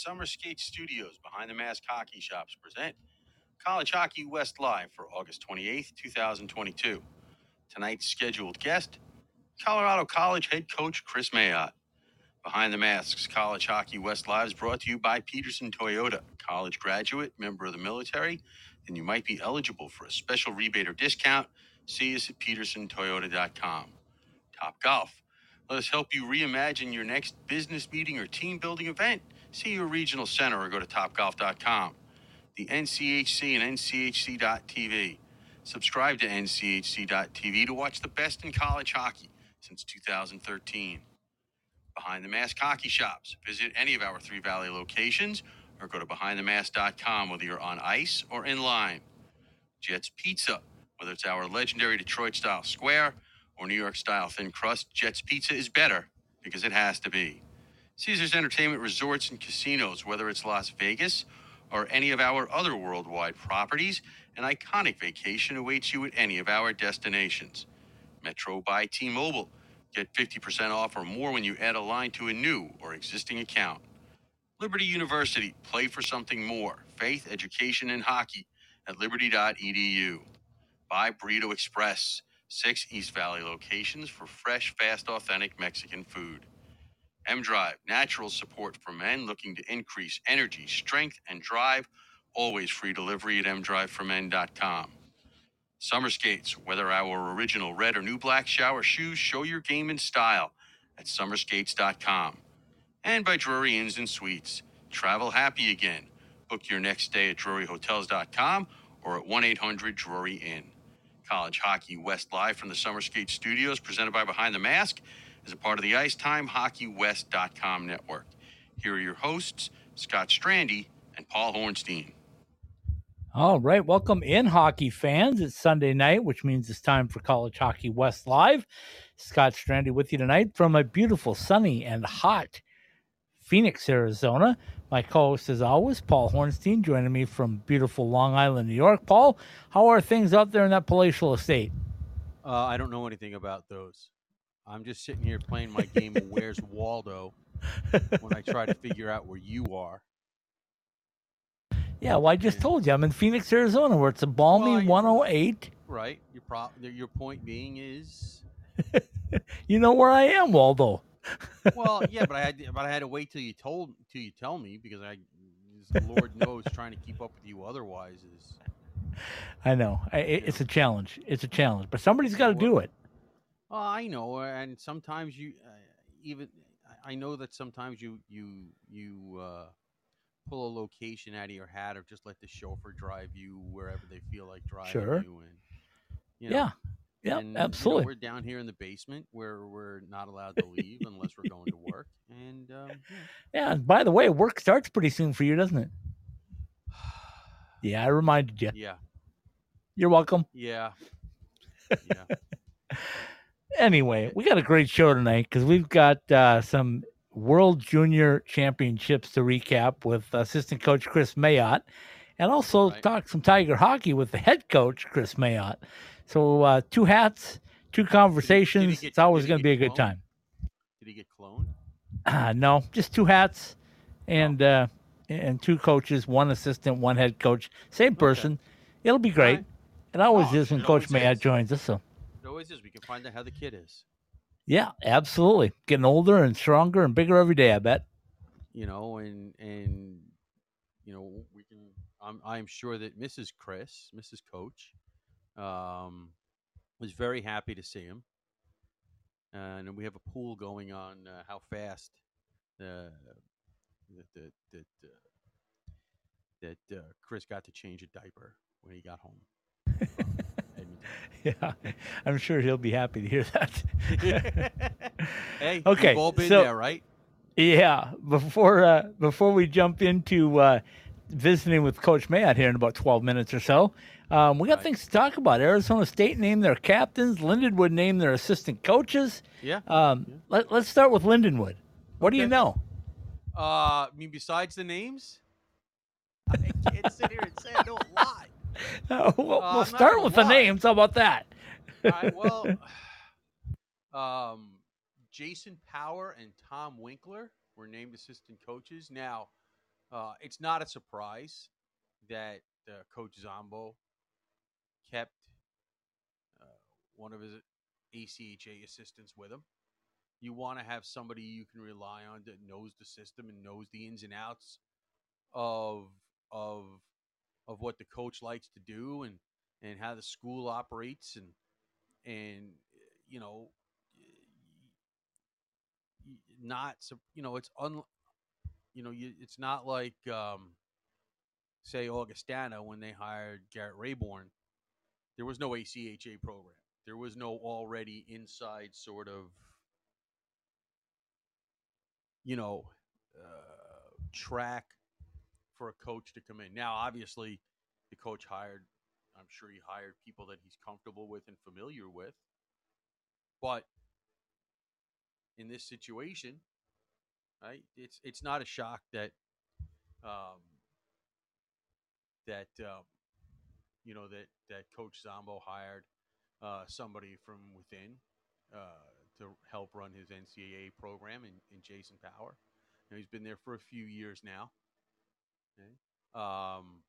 Summer Skate Studios behind the Mask Hockey Shops present College Hockey West Live for August 28th, 2022. Tonight's scheduled guest, Colorado College head coach Kris Mayotte. Behind the Masks College Hockey West Live is brought to you by Peterson Toyota. College graduate, member of the military, and you might be eligible for a special rebate or discount. See us at petersontoyota.com. Top Golf. Let us help you reimagine your next business meeting or team building event. See your regional center or go to topgolf.com. The NCHC and NCHC.TV. Subscribe to NCHC.TV to watch the best in college hockey since 2013. Behind the Mask Hockey Shops. Visit any of our Three Valley locations or go to behindthemask.com whether you're on ice or in line. Jets Pizza. Whether it's our legendary Detroit style square or New York style thin crust, Jets Pizza is better because it has to be. Caesars Entertainment Resorts and Casinos, whether it's Las Vegas or any of our other worldwide properties, an iconic vacation awaits you at any of our destinations. Metro by T Mobile. Get 50% off or more when you add a line to a new or existing account. Liberty University. Play for something more. Faith, education, and hockey at liberty.edu. Buy Burrito Express six East Valley locations for fresh, fast, authentic Mexican food. M Drive, natural support for men looking to increase energy, strength, and drive. Always free delivery at mdriveformen.com. Summer skates, whether our original red or new black shower shoes, show your game in style at summerskates.com. And by Drury Inns and Suites. Travel happy again. Book your next stay at druryhotels.com or at 1 800 Drury Inn. College Hockey West Live from the Summer Skate Studios, presented by Behind the Mask, is a part of the IcetimeHockeyWest.com network. Here are your hosts, Scott Strandy and Paul Hornstein. All right, welcome in, hockey fans. It's Sunday night, which means it's time for College Hockey West Live. Scott Strandy with you tonight from a beautiful, sunny, and hot Phoenix, Arizona. My co host, as always, Paul Hornstein, joining me from beautiful Long Island, New York. Paul, how are things out there in that palatial estate? Uh, I don't know anything about those. I'm just sitting here playing my game of Where's Waldo when I try to figure out where you are. Yeah, well, I just told you I'm in Phoenix, Arizona, where it's a balmy Well, 108. Right. Your pro- your point being is You know where I am, Waldo. well, yeah, but I had to, but I had to wait till you told till you tell me because I Lord knows trying to keep up with you otherwise is I know. I, it- it's a challenge. It's a challenge, but somebody's got to do it. Oh, I know, and sometimes you uh, even I- know that sometimes you you you uh, pull a location out of your hat or just let the chauffeur drive you wherever they feel like driving Sure. you. And you know, Yeah. Yeah, and, you know, absolutely. we're down here in the basement where we're not allowed to leave unless we're going to work. And um, yeah. Yeah, and by the way, work starts pretty soon for you, doesn't it? Yeah, I reminded you. yeah, You're welcome. yeah, yeah. Anyway, we got a great show tonight because we've got uh, some World Junior Championships to recap with assistant coach Kris Mayotte, and also Right. talk some Tiger hockey with the head coach Kris Mayotte. So uh, two hats, two conversations. get- it's always going to be a good cloned? time. Did he get cloned? Uh, no, just two hats, and uh, and two coaches, one assistant, one head coach, same person. It'll be great. right. It always Oh, is when Coach Mayotte joins us. So always is. We can find out how the kid is. yeah, absolutely, getting older and stronger and bigger every day. I bet. you know, and and you know we can. I'm I'm sure that Mrs. Kris, Mrs. Coach, um, was very happy to see him, and we have a pool going on. Uh, how fast the that that that, uh, that uh, Kris got to change a diaper when he got home. Yeah, I'm sure he'll be happy to hear that. hey, Okay, we've all been so- there, right? yeah, before uh, before we jump into uh, visiting with Coach Mayotte here in about 12 minutes or so, um, we got Right. things to talk about. Arizona State named their captains. Lindenwood named their assistant coaches. Yeah. Um, Yeah. let, let's start with Lindenwood. What do you know? Uh, I mean, besides the names, I can't sit here and say I don't lie. Uh, we'll, Uh, we'll I'm start with the names. How about that? Well, um, Jason Power and Tom Winkler were named assistant coaches. Now, Uh, it's not a surprise that uh, Coach Zombo kept uh, one of his ACHA assistants with him. You want to have somebody you can rely on that knows the system and knows the ins and outs of of of what the coach likes to do and and how the school operates and and you know not you know it's un you know you, it's not like um say Augustana when they hired Garrett Raboin there was no ACHA program. There was no already inside sort of you know uh, track for a coach to come in now obviously the coach hired i'm sure he hired people that he's comfortable with and familiar with but in this situation, right? It's it's not a shock that um, that um, you know that that Coach Zombo hired uh, somebody from within uh, to help run his NCAA program in Jason Power. Know, he's been there for a few years now. Okay. Um,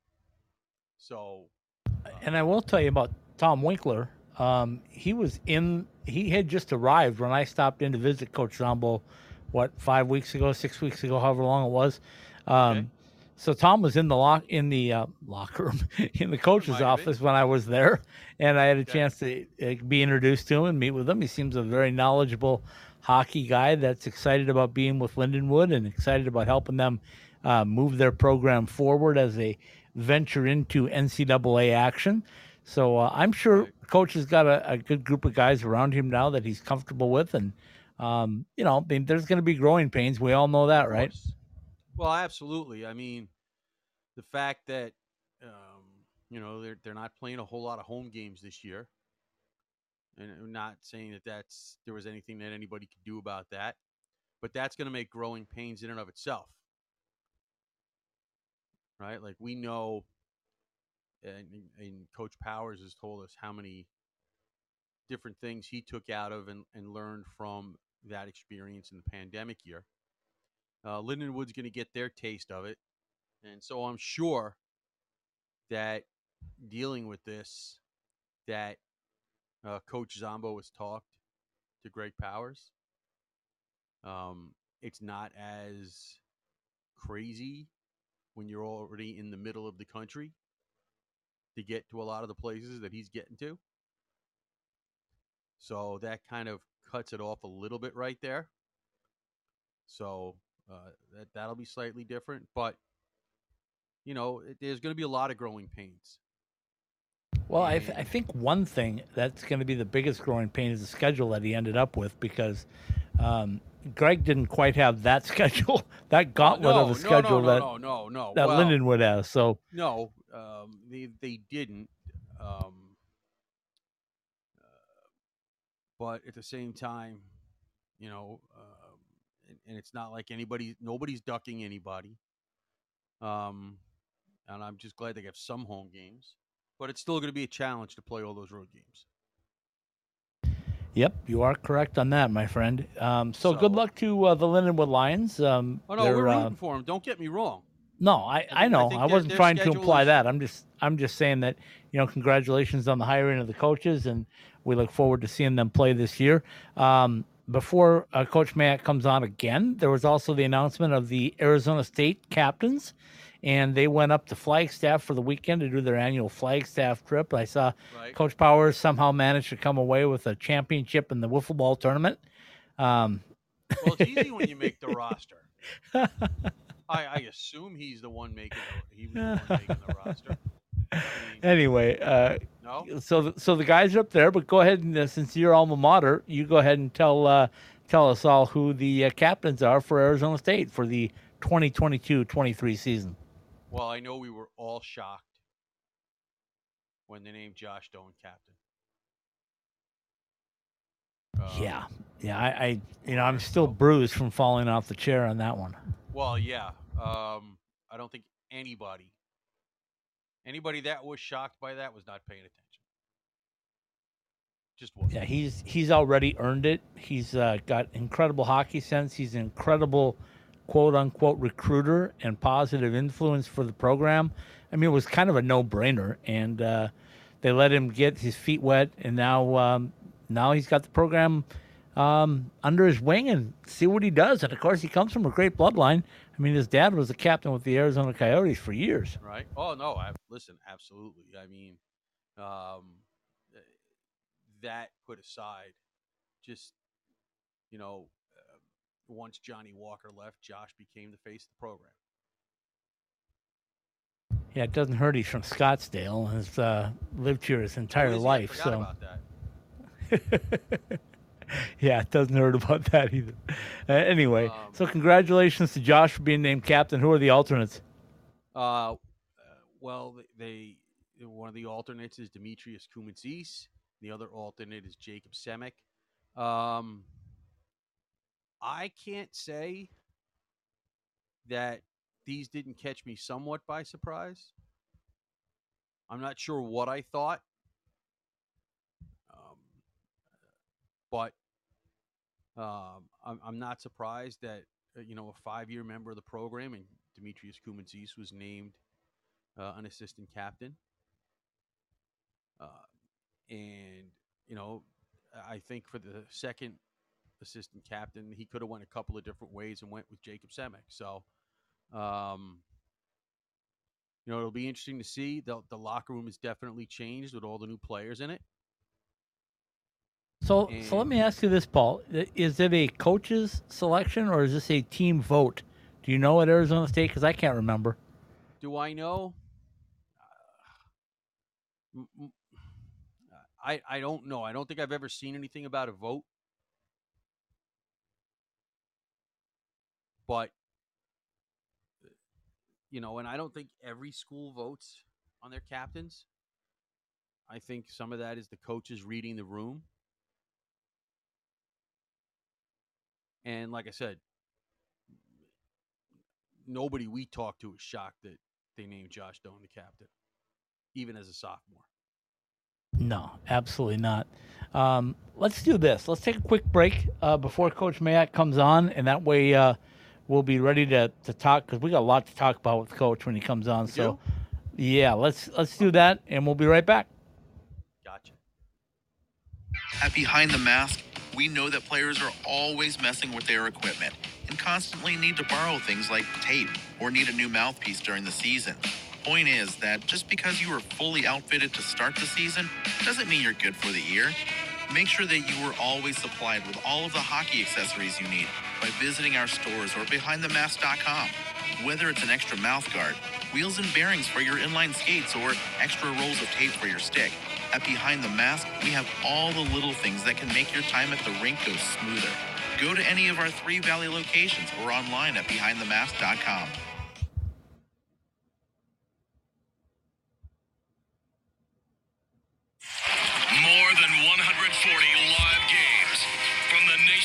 so, uh, and I will tell you about Tom Winkler. Um, he was in. He had just arrived when I stopped in to visit Coach Zombo. What five weeks ago, six weeks ago, however long it was. Um, okay. So Tom was in the lock in the uh, locker room in the coach's office when I was there, and I had a okay. chance to uh, be introduced to him and meet with him. He seems a very knowledgeable hockey guy that's excited about being with Lindenwood and excited about helping them uh, move their program forward as they venture into NCAA action. So uh, I'm sure coach has got a, a, good group of guys around him now that he's comfortable with, and um, you know, I mean, there's going to be growing pains. We all know that, right? Well, absolutely. I mean, the fact that um, you know they're they're not playing a whole lot of home games this year, and I'm not saying that that's there was anything that anybody could do about that, but that's going to make growing pains in and of itself, right? Like we know and, and Coach Powers has told us how many different things he took out of and, and learned from that experience in the pandemic year. Uh, Lindenwood's going to get their taste of it. And so I'm sure that dealing with this, that uh, Coach Zombo has talked to Greg Powers. Um, it's not as crazy when you're already in the middle of the country to get to a lot of the places that he's getting to. So that kind of cuts it off a little bit right there. So uh, that that'll be slightly different, but you know, it, there's going to be a lot of growing pains. Well, I, th- I think one thing that's going to be the biggest growing pain is the schedule that he ended up with because um, Greg didn't quite have that schedule, that gauntlet no, of a schedule no, no, that no, no, no, that well, Lindenwood has. So no, um, they they didn't. Um, uh, but at the same time, you know, uh, and, and, it's not like anybody, nobody's ducking anybody. Um, and I'm just glad they have some home games, but it's still going to be a challenge to play all those road games. Yep, you are correct on that, my friend. Um, so, so, good luck to uh, the Lindenwood Lions. Um, oh no, we're rooting uh, for them. Don't get me wrong. No, I, I, I know. I, I wasn't trying to imply is... that. I'm just I'm just saying that you know congratulations on the hiring of the coaches, and we look forward to seeing them play this year. Um, before uh, Coach Matt comes on again, there was also the announcement of the Arizona State captains, and they went up to Flagstaff for the weekend to do their annual Flagstaff trip. I saw right. Coach Powers somehow managed to come away with a championship in the wiffle ball tournament. Um, well, it's easy when you make the roster. I, I assume he's the one making the, he was the one making the roster. I mean, anyway, uh, no. So so the guys are up there, but go ahead and uh, since you're alma mater, you go ahead and tell uh, tell us all who the uh, captains are for Arizona State for the 2022-23 season. Well, I know we were all shocked when they named Josh Doan captain. yeah, yeah, I, I, you know, I'm still bruised from falling off the chair on that one. Well, yeah, um, I don't think anybody, anybody that was shocked by that was not paying attention. Just was. Yeah, he's he's already earned it. He's uh, got incredible hockey sense. He's an incredible quote unquote recruiter and positive influence for the program. I mean, it was kind of a no brainer, and uh, they let him get his feet wet, and now um, now he's got the program um, under his wing and see what he does. And of course, he comes from a great bloodline. I mean, his dad was a captain with the Arizona Coyotes for years. Right. Oh no. I, listen, absolutely. I mean, um, that put aside, just you know, once Johnny Walker left, Josh became the face of the program. Yeah, it doesn't hurt. He's from Scottsdale and has uh, lived here his entire life. so. yeah, it doesn't hurt about that either. Uh, anyway, um, so congratulations to Josh for being named captain. Who are the alternates? Uh, well, they one of the alternates is Demetrios Koumontzis. The other alternate is Jacob Semik. Um, I can't say that these didn't catch me somewhat by surprise. I'm not sure what I thought. Um, but um, I'm, I'm, not surprised that uh, you know a five-year member of the program and Demetrios Koumontzis was named uh, an assistant captain. Uh, and you know, I think for the second assistant captain, he could have went a couple of different ways and went with Jacob Semik. So, um, you know, it'll be interesting to see. The, the locker room has definitely changed with all the new players in it. So, and so let me ask you this, Paul: Is it a coach's selection or is this a team vote? Do you know at Arizona State? Because I can't remember. Do I know? Uh, I I don't know. I don't think I've ever seen anything about a vote. But you know, and I don't think every school votes on their captains. I think some of that is the coaches reading the room. And like I said, nobody we talked to is shocked that they named Josh Doan the captain, even as a sophomore. No, absolutely not. Um, let's do this. Let's take a quick break uh, before Coach Mayotte comes on, and that way uh, we'll be ready to, to talk because we got a lot to talk about with Coach when he comes on. We so, do? yeah, let's let's do that, and we'll be right back. Gotcha. At Behind the Mask, we know that players are always messing with their equipment and constantly need to borrow things like tape or need a new mouthpiece during the season. Point is that just because you are fully outfitted to start the season doesn't mean you're good for the year. Make sure that you are always supplied with all of the hockey accessories you need by visiting our stores or behindthemask.com. Whether it's an extra mouth guard, wheels and bearings for your inline skates, or extra rolls of tape for your stick, at Behind the Mask, we have all the little things that can make your time at the rink go smoother. Go to any of our three Valley locations or online at behindthemask.com. More than 140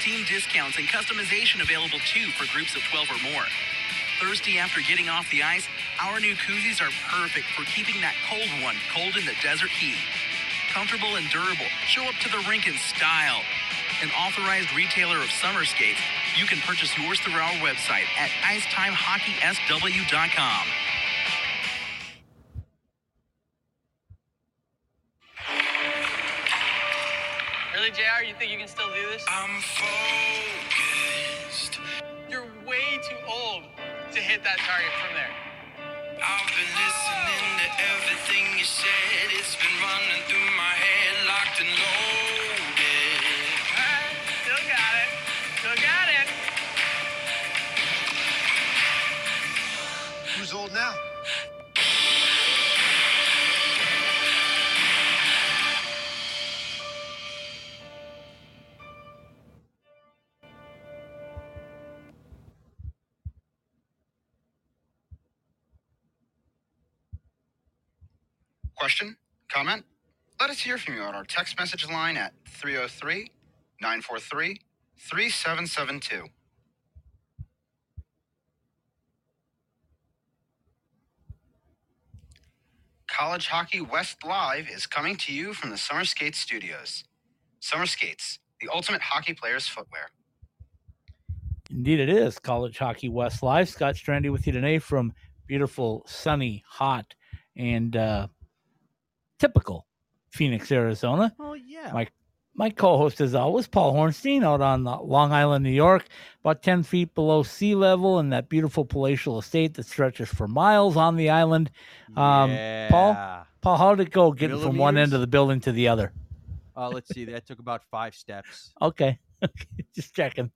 Team discounts and customization available too for groups of 12 or more. Thirsty after getting off the ice? Our new koozies are perfect for keeping that cold one cold in the desert heat. Comfortable and durable, show up to the rink in style. An authorized retailer of summer skates, you can purchase yours through our website at icetimehockeysw.com. Really, JR? You think you can still do this? I'm focused. You're way too old. To hit that target from there. I've been listening to everything you said. It's been running through my head, locked and loaded. All right, still got it. Still got it. Who's old now? Question? Comment? Let us hear from you on our text message line at 303 943 3772. College Hockey West Live is coming to you from the Summer Skates Studios. Summer Skates, the ultimate hockey player's footwear. Indeed, it is College Hockey West Live. Scott Strandy with you today from beautiful, sunny, hot, and uh, typical Phoenix, Arizona. Oh yeah. My my co-host is always Paul Hornstein out on Long Island, New York, about ten feet below sea level, in that beautiful palatial estate that stretches for miles on the island. Um, Paul? Yeah. Paul, how did it go getting from one end of the building to the other? Uh, let's see. That took about five steps. Okay, just checking.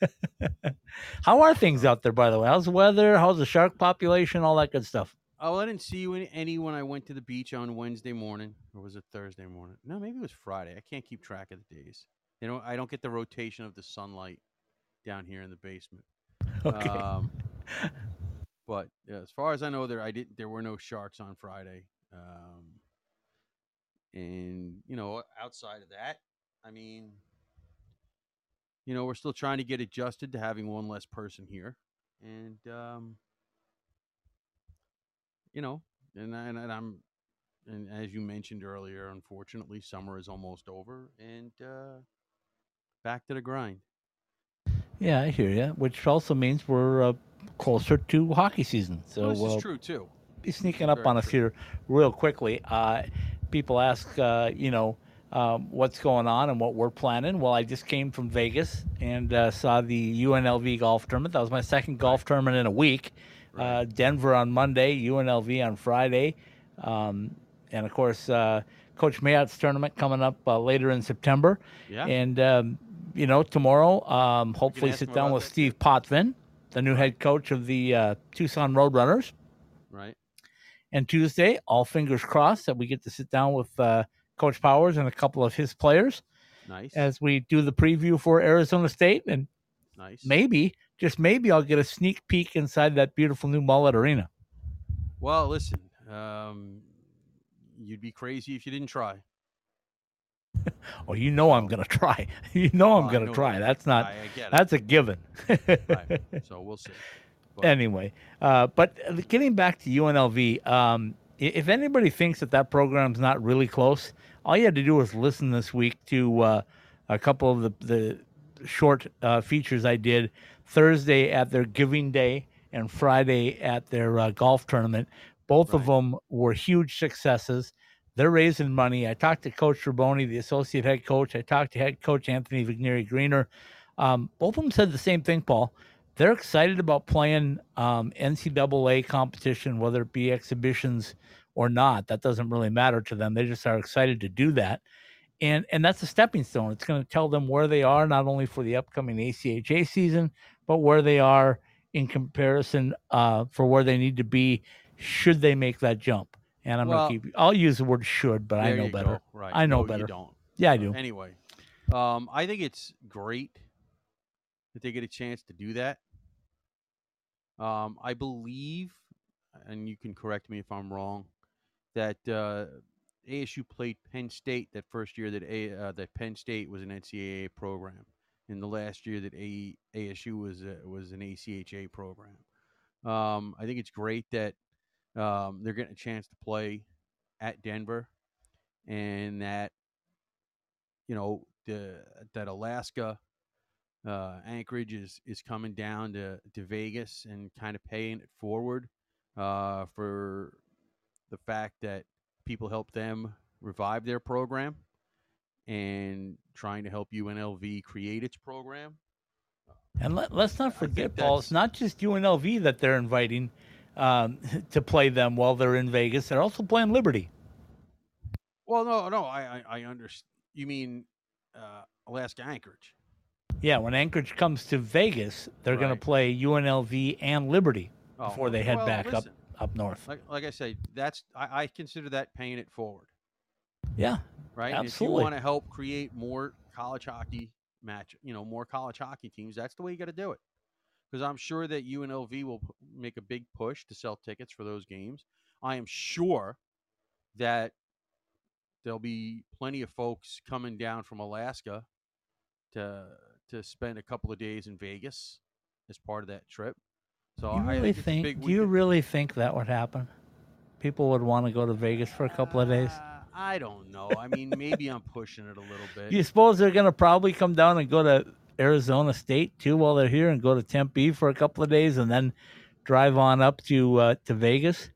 how are things out there, by the way? How's the weather? How's the shark population? All that good stuff. Oh, I didn't see you any, any when I went to the beach on Wednesday morning, or was it Thursday morning? No, maybe it was Friday. I can't keep track of the days. You know, I don't get the rotation of the sunlight down here in the basement. Okay. Um, but yeah, as far as I know, there I did there were no sharks on Friday. Um, and you know, outside of that, I mean, you know, we're still trying to get adjusted to having one less person here, and um, you know, and, I- and, I'm, and as you mentioned earlier, unfortunately, summer is almost over, and uh, back to the grind. Yeah, I hear you. Which also means we're uh, closer to hockey season. So Well, this is true too. be sneaking up Very on us true. here real quickly. Uh, people ask, uh, you know, um, what's going on and what we're planning. Well, I just came from Vegas and uh, saw the UNLV golf tournament. That was my second golf tournament in a week. Uh, Denver on Monday, UNLV on Friday, um, and of course, uh, Coach Mayotte's tournament coming up uh, later in September. Yeah. And um, you know, tomorrow, um, hopefully, sit down with. Steve Potvin, the new head coach of the uh, Tucson Roadrunners. right. And Tuesday, all fingers crossed that we get to sit down with uh, Coach Powers and a couple of his players Nice. as we do the preview for Arizona State. And nice. maybe, just maybe, I'll get a sneak peek inside that beautiful new Mullet Arena. Well, listen, um, you'd be crazy if you didn't try. Oh, you know I'm going to try. You know I'm Well, to know try. That's not. That's a given. right. So we'll see. But- anyway, uh, but uh, getting back to UNLV, um, if anybody thinks that that program's not really close, all you had to do was listen this week to uh, a couple of the, the short uh, features I did Thursday at their Giving Day and Friday at their uh, golf tournament. Both of them were huge successes. They're raising money. I talked to Coach Raboni, the associate head coach. I talked to head coach Anthony Vigneri Greener. Um, both of them said the same thing, Paul they're excited about playing um, NCAA competition, whether it be exhibitions or not. That doesn't really matter to them. They just are excited to do that, and and that's a stepping stone. It's going to tell them where they are not only for the upcoming ACHA season, but where they are in comparison uh, for where they need to be should they make that jump. And I'm Well- going to keep. I'll use the word should, but I know better. go. Right. I know No, better. You don't. Yeah, I do. Anyway, um, I think it's great that they get a chance to do that. Um, I believe, and you can correct me if I'm wrong, that uh, ASU played Penn State that first year that a, uh, that Penn State was an NCAA program, in the last year that a, ASU was a, was an ACHA program. Um, I think it's great that um, they're getting a chance to play at Denver, and that you know the that Alaska uh, Anchorage is is coming down to to Vegas and kind of paying it forward uh, for the fact that people help them revive their program and trying to help UNLV create its program. And let, us not forget, Paul, it's not just UNLV that they're inviting um, to play them while they're in Vegas. They're also playing Liberty. Well, no, no, I, I, I understand. You mean uh, Alaska Anchorage? Yeah, when Anchorage comes to Vegas, they're going to play UNLV and Liberty Oh, before they head well, back listen, up up north. Like, like I say, that's I, I consider that paying it forward, Yeah, right? And if you want to help create more college hockey match, you know, more college hockey teams, that's the way you got to do it. Because I'm sure that UNLV will p- make a big push to sell tickets for those games. I am sure that there'll be plenty of folks coming down from Alaska to to spend a couple of days in Vegas as part of that trip. So you I really think, think? do you really think that would happen? People would want to go to Vegas for a couple of days. Uh, I don't know. I mean, maybe I'm pushing it a little bit. You suppose they're going to probably come down and go to Arizona State too while they're here, and go to Tempe for a couple of days, and then drive on up to uh, to Vegas?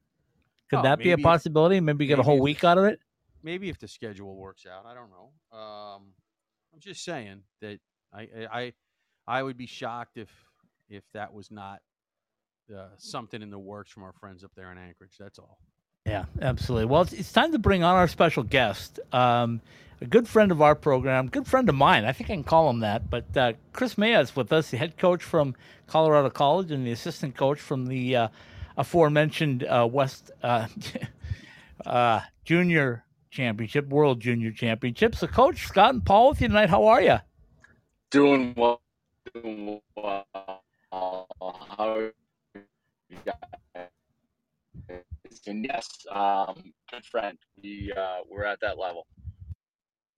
Could Oh, that be a maybe possibility? Maybe get a whole if- week out of it. maybe if the schedule works out, I don't know. Um, I'm just saying that I I I would be shocked if if that was not uh, something in the works from our friends up there in Anchorage. That's all. Yeah, absolutely. Well, it's, it's time to bring on our special guest, um, a good friend of our program, good friend of mine. I think I can call him that. But uh, Kris Mayotte is with us, the head coach from Colorado College and the assistant coach from the uh, aforementioned uh, West uh, uh, Junior Championship, World Junior Championship. So, Coach Scott and Paul with you tonight. How are you? Doing well. Doing well. How are you guys? And yes, um, good friend. We uh, we're at that level.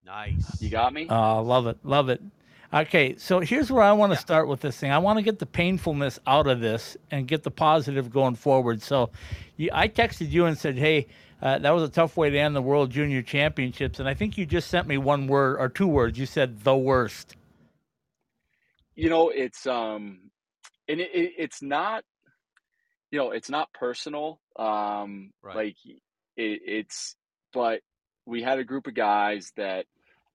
Nice. You got me? Oh, love it, love it. Okay, so here's where I want to start with this thing. I want to get the painfulness out of this and get the positive going forward. So, you, I texted you and said, "Hey, uh, that was a tough way to end the World Junior Championships," and I think you just sent me one word or two words. You said the worst. you know, it's um, and it, it, it's not, you know, it's not personal. Um, Right. like it, it's, but we had a group of guys that,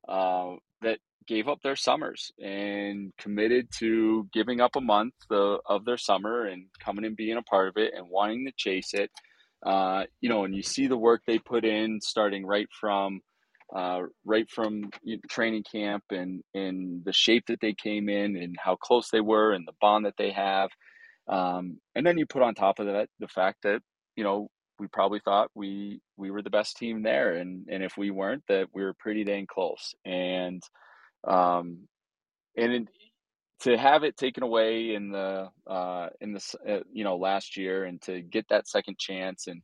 uh, that gave up their summers and committed to giving up a month of, of their summer and coming and being a part of it and wanting to chase it. Uh, you know, and you see the work they put in, starting right from uh, right from training camp and and the shape that they came in and how close they were and the bond that they have. Um, and then you put on top of that the fact that you know we probably thought we we were the best team there, and and if we weren't, that we were pretty dang close. And um, and it, to have it taken away in the uh, in the uh, you know last year, and to get that second chance, and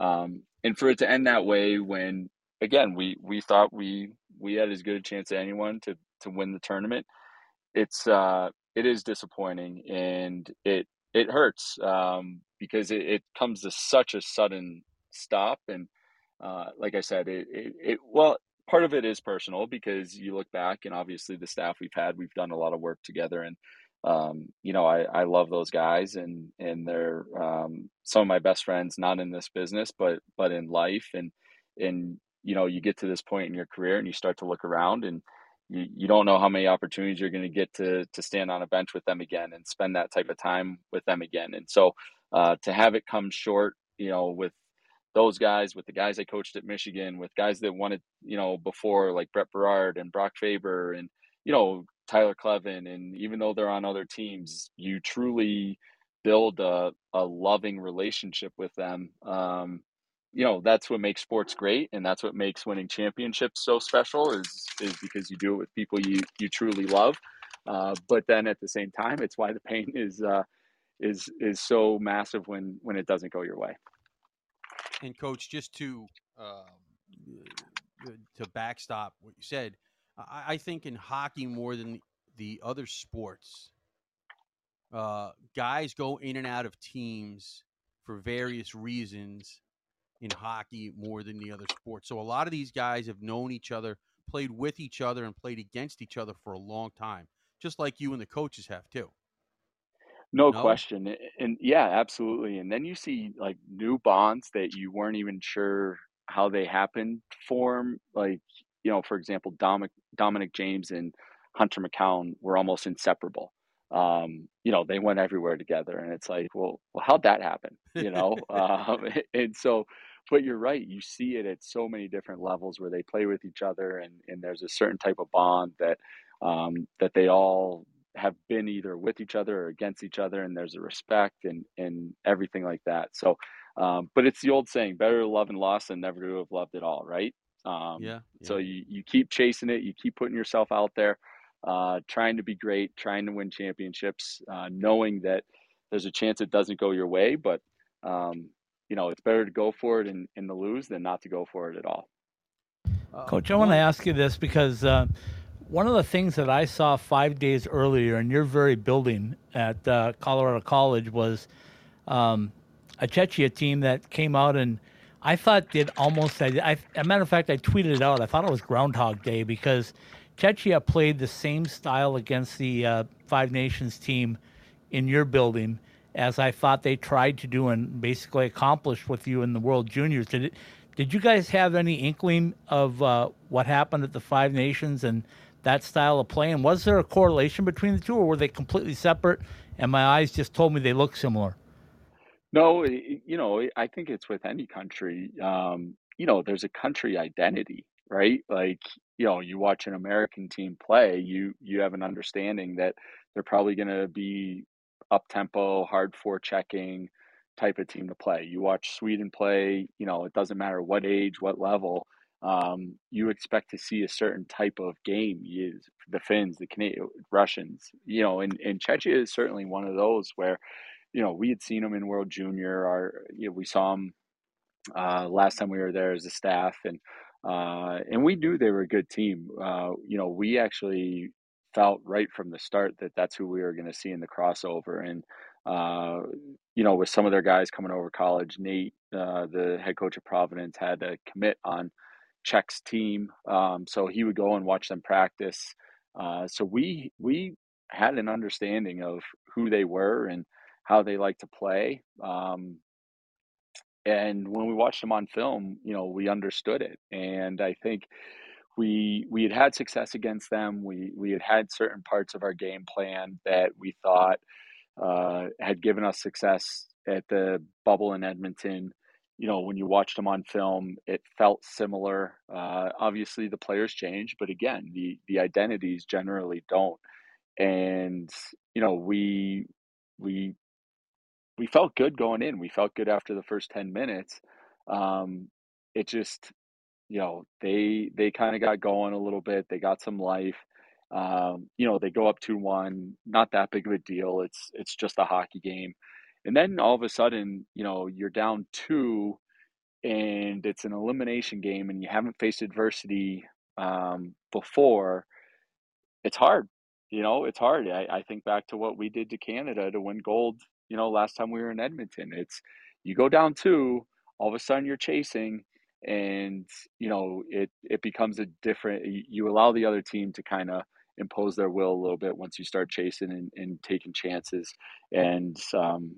um, and for it to end that way when again we we thought we we had as good a chance as anyone to to win the tournament. It's uh, it is disappointing, and it it hurts um, because it, it comes to such a sudden stop, and uh, like I said, it, it it well part of it is personal because you look back and obviously the staff we've had, we've done a lot of work together, and um, you know I I love those guys, and and they're um, some of my best friends, not in this business, but but in life, and and you know you get to this point in your career and you start to look around and you, you don't know how many opportunities you're going to get to to stand on a bench with them again and spend that type of time with them again. And so uh, to have it come short you know with those guys with the guys I coached at Michigan with guys that wanted you know before like Brett Berard and Brock Faber and you know Tyler Kleven and even though they're on other teams you truly build a, a loving relationship with them. Um, you know that's what makes sports great and that's what makes winning championships so special is is because you do it with people you you truly love uh, but then at the same time it's why the pain is uh, is is so massive when when it doesn't go your way. And coach, just to um, uh, to backstop what you said, I, I think in hockey more than the other sports, uh, guys go in and out of teams for various reasons in hockey more than the other sports. So a lot of these guys have known each other, played with each other, and played against each other for a long time, just like you and the coaches have too. No, No? question. And yeah, absolutely. And then you see like new bonds that you weren't even sure how they happened form. Like, you know, for example, Dominic, Dominic James and Hunter McKown were almost inseparable. um, you know, they went everywhere together. And it's like, well, well how'd that happen? You know? um, and so, but you're right. You see it at so many different levels where they play with each other and, and there's a certain type of bond that, um, that they all have been either with each other or against each other. And there's a respect and, and everything like that. So, um, but it's the old saying, better to love and lost than never to have loved it all. Right. Um, Yeah. so you, you keep chasing it, you keep putting yourself out there, uh, trying to be great, trying to win championships, uh, knowing that there's a chance it doesn't go your way, but um, you know it's better to go for it and, and to lose than not to go for it at all. Uh, Coach, I want to ask you this because uh, one of the things that I saw five days earlier in your very building at uh, Colorado College was um, a Czechia team that came out and I thought did almost. I, I, a matter of fact, I tweeted it out. I thought it was Groundhog Day because Czechia played the same style against the uh, Five Nations team in your building as I thought they tried to do and basically accomplished with you in the World Juniors. Did it? Did you guys have any inkling of uh, what happened at the Five Nations and that style of play? And was there a correlation between the two, or were they completely separate? And my eyes just told me they look similar. No, you know, I think it's with any country. Um, you know, there's a country identity, right? Like, you know, you watch an American team play, you you have an understanding that they're probably going to be up tempo, hard forechecking type of team to play. You watch Sweden play, you know, it doesn't matter what age, what level. Um, you expect to see a certain type of game. You, the Finns, the Canadian, Russians, you know, and, and Czechia is certainly one of those where you know, we had seen them in World Junior. Our, you know, we saw them uh, last time we were there as a staff, and uh, and we knew they were a good team. Uh, you know, we actually felt right from the start that that's who we were going to see in the crossover, and uh, you know, with some of their guys coming over college, Nate, uh, the head coach of Providence, had to commit on Czech's team, um, so he would go and watch them practice. Uh, so we we had an understanding of who they were and how they like to play. Um, and when we watched them on film, you know, we understood it. And I think we we had had success against them. We we had had certain parts of our game plan that we thought uh, had given us success at the bubble in Edmonton. You know, when you watched them on film, it felt similar. Uh, obviously, the players change, but again, the the identities generally don't. And you know, we we we felt good going in. We felt good after the first 10 minutes. Um, it just, you know, they they kind of got going a little bit. They got some life. Um, you know, they go up 2-1, not that big of a deal. It's it's just a hockey game. And then all of a sudden, you know, you're down 2 and it's an elimination game and you haven't faced adversity um, before. It's hard. You know, it's hard. I, I think back to what we did to Canada to win gold you know, last time we were in Edmonton. It's you go down two, all of a sudden you're chasing, and you know it it becomes a different. You allow the other team to kind of impose their will a little bit once you start chasing and, and taking chances, and um,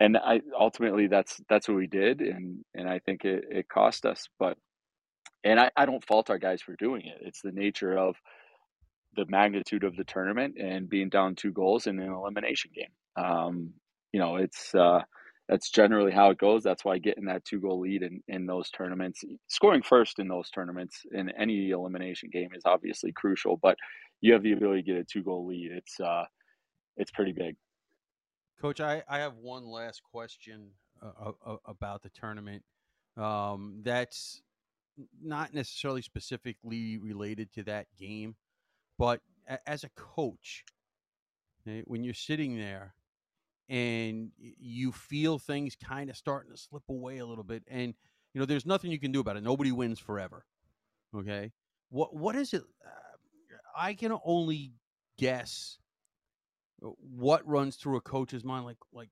and I ultimately that's that's what we did, and and I think it, it cost us, but and I, I don't fault our guys for doing it. It's the nature of the magnitude of the tournament and being down two goals in an elimination game. Um, you know, it's uh, that's generally how it goes. That's why getting that two goal lead in, in those tournaments, scoring first in those tournaments in any elimination game is obviously crucial. But you have the ability to get a two goal lead. It's uh, it's pretty big. Coach, I, I have one last question uh, uh, about the tournament. Um, that's not necessarily specifically related to that game, but as a coach, eh, when you're sitting there and you feel things kind of starting to slip away a little bit, and you know there's nothing you can do about it. Nobody wins forever. Okay, what what is it? Uh, I can only guess uh, what runs through a coach's mind like like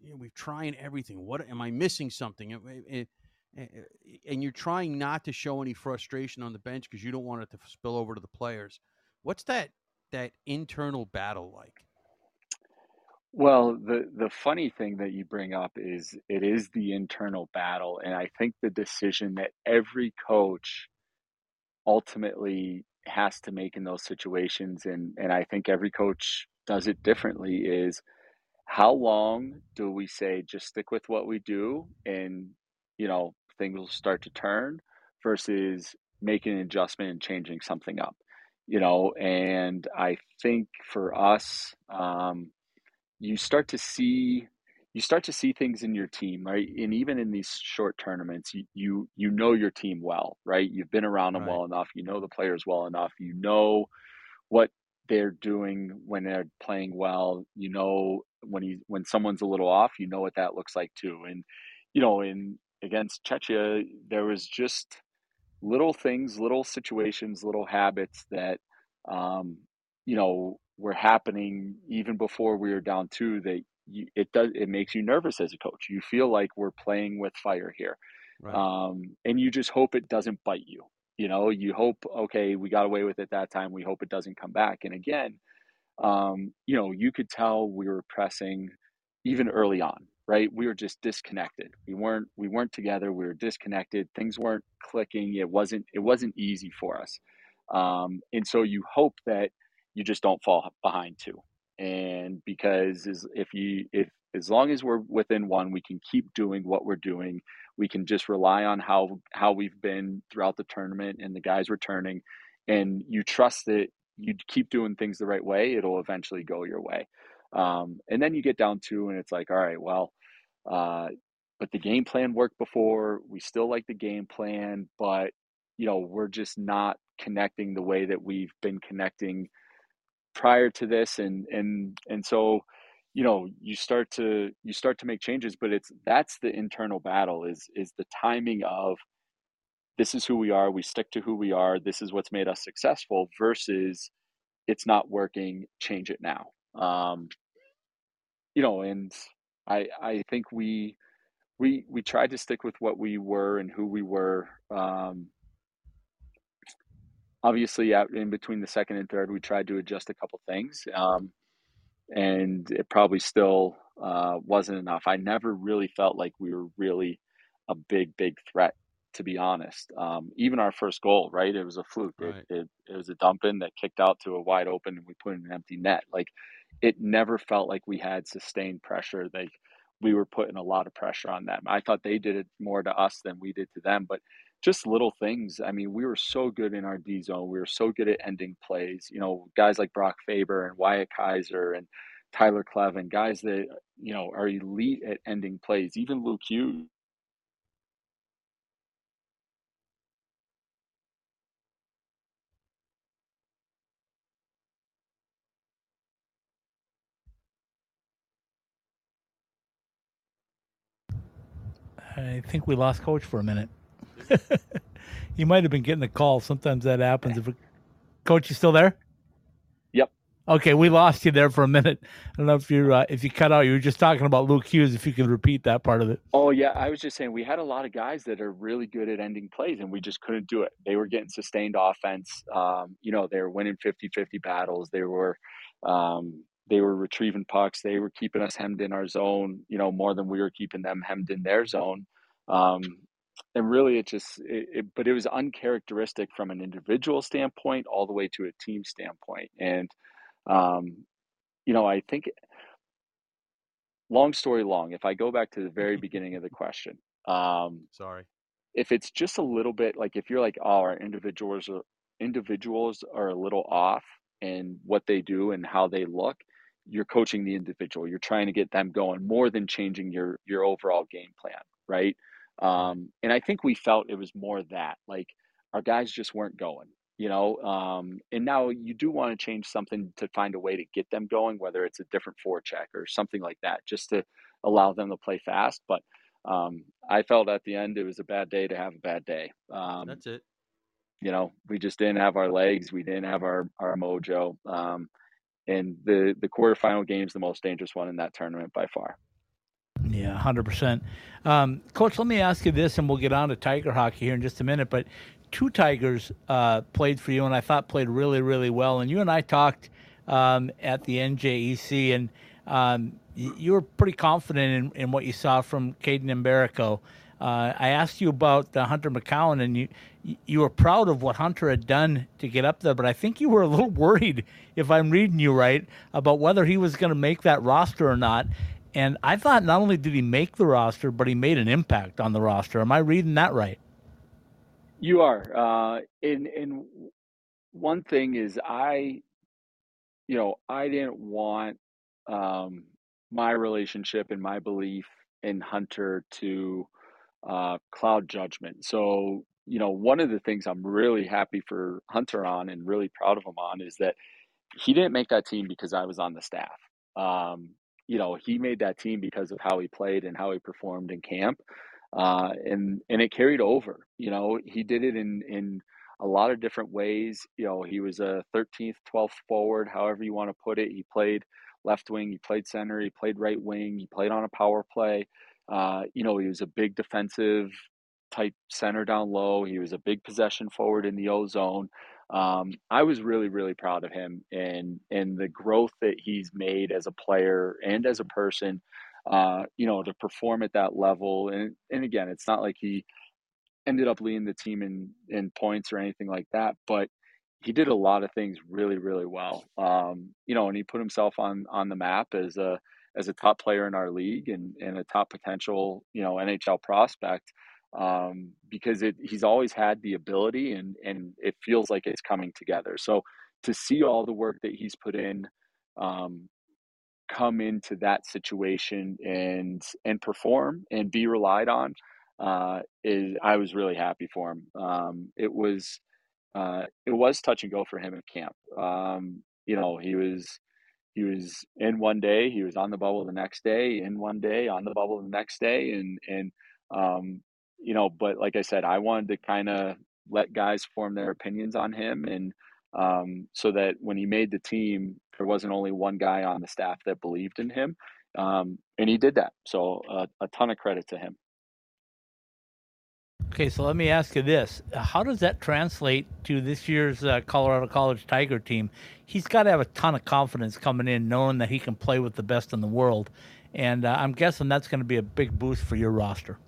you know, we're trying everything what am i missing something eh, and you're trying not to show any frustration on the bench because you don't want it to spill over to the players what's that that internal battle like Well, the the funny thing that you bring up is it is the internal battle, and I think the decision that every coach ultimately has to make in those situations, and and I think every coach does it differently is how long do we say just stick with what we do and you know things will start to turn versus making an adjustment and changing something up you know? And i think for us um, you start to see you start to see things in your team right? And even in these short tournaments you you, you know your team well right? You've been around them Right. well enough. You know the players well enough. You know what they're doing when they're playing well. You know when he when someone's a little off you know what that looks like too. And you know in against Czechia, there was just little things little situations little habits that um you know were happening even before we were down two that you, it does it makes you nervous as a coach you feel like we're playing with fire here Right. um, and you just hope it doesn't bite you. You know, you hope, okay, we got away with it that time. We hope it doesn't come back. And again, um, you know, you could tell we were pressing even early on, right? We were just disconnected. We weren't we weren't together. We were disconnected. Things weren't clicking. It wasn't it wasn't easy for us. Um, and so you hope that you just don't fall behind too. And because if you if as long as we're within one, we can keep doing what we're doing. We can just rely on how how we've been throughout the tournament and the guys returning, and you trust that you keep doing things the right way, it'll eventually go your way. Um, and then you get down to, and it's like, all right, well, uh, but the game plan worked before. We still like the game plan, but you know, we're just not connecting the way that we've been connecting prior to this, and and and so, you know, you start to you start to make changes, but it's that's the internal battle is is the timing of this is who we are, we stick to who we are, this is what's made us successful versus it's not working, change it now. Um, you know, and I I think we we we tried to stick with what we were and who we were. Um, obviously, out in between the second and third, we tried to adjust a couple things, um, and it probably still uh, wasn't enough. I never really felt like we were really a big big threat, to be honest. Um, even our first goal, right? It was a fluke. Right. It, it it was a dump in that kicked out to a wide open, and we put in an empty net. Like it never felt like we had sustained pressure. Like we were putting a lot of pressure on them. I thought they did it more to us than we did to them, but just little things. I mean, we were so good in our D zone. We were so good at ending plays. You know, guys like Brock Faber and Wyatt Kaiser and Tyler Kleven, guys that you know are elite at ending plays. Even Luke Hughes. I think we lost coach for a minute. you might have been getting a call. Sometimes that happens. If a, coach, you still there? Yep. Okay, we lost you there for a minute. I don't know if you uh, if you cut out. You were just talking about Luke Hughes. If you could repeat that part of it. Oh yeah, I was just saying we had a lot of guys that are really good at ending plays, and we just couldn't do it. They were getting sustained offense. Um, you know, they were winning 50-50 battles. They were um, they were retrieving pucks. They were keeping us hemmed in our zone. You know, more than we were keeping them hemmed in their zone. Um, and really, it just it, it, but it was uncharacteristic from an individual standpoint all the way to a team standpoint. And um, you know, I think long story long, if I go back to the very beginning of the question, um, Sorry. if it's just a little bit like if you're like, oh, our individuals are individuals are a little off in what they do and how they look, you're coaching the individual. You're trying to get them going more than changing your your overall game plan, right? Um, and I think we felt it was more that like our guys just weren't going, you know. Um, and now you do want to change something to find a way to get them going, whether it's a different forecheck or something like that, just to allow them to play fast. But um, I felt at the end it was a bad day to have a bad day. Um, That's it. you know, we just didn't have our legs, we didn't have our our mojo. Um, and the the quarterfinal game is the most dangerous one in that tournament by far. Yeah, hundred percent. Um, Coach, let me ask you this, and we'll get on to Tiger hockey here in just a minute. But two Tigers uh, played for you, and I thought played really, really well. And you and I talked um, at the NJEC, and um, you were pretty confident in, in what you saw from Kaidan Mbereko. Uh, I asked you about Hunter McKown, and you you were proud of what Hunter had done to get up there, but I think you were a little worried, if I'm reading you right, about whether he was going to make that roster or not. And I thought not only did he make the roster, but he made an impact on the roster. Am I reading that right? You are. Uh, and and one thing is, I, you know, I didn't want um, my relationship and my belief in Hunter to uh, cloud judgment. So, you know, one of the things I'm really happy for Hunter on and really proud of him on is that he didn't make that team because I was on the staff. Um, you know, he made that team because of how he played and how he performed in camp. Uh, and and it carried over. You know, he did it in in a lot of different ways. You know, he was a 13th, 12th forward, however you want to put it. He played left wing, he played center, he played right wing, he played on a power play. Uh, you know, he was a big defensive type center down low. He was a big possession forward in the O zone. Um, I was really, really proud of him and and the growth that he's made as a player and as a person. Uh, you know, to perform at that level, and and again, it's not like he ended up leading the team in in points or anything like that, but he did a lot of things really, really well. Um, you know, and he put himself on on the map as a as a top player in our league and, and a top potential, you know, NHL prospect um, because it, he's always had the ability and, and it feels like it's coming together. So to see all the work that he's put in um, come into that situation and and perform and be relied on uh, is I was really happy for him. Um, it was uh, it was touch and go for him in camp. Um, you know, he was he was in one day, he was on the bubble the next day, in one day, on the bubble the next day, and and um, you know, but like I said, I wanted to kind of let guys form their opinions on him, and um, so that when he made the team, there wasn't only one guy on the staff that believed in him, um, and he did that. So uh, a ton of credit to him. Okay, so let me ask you this: How does that translate to this year's uh, Colorado College Tiger team? He's got to have a ton of confidence coming in, knowing that he can play with the best in the world, and uh, I'm guessing that's going to be a big boost for your roster.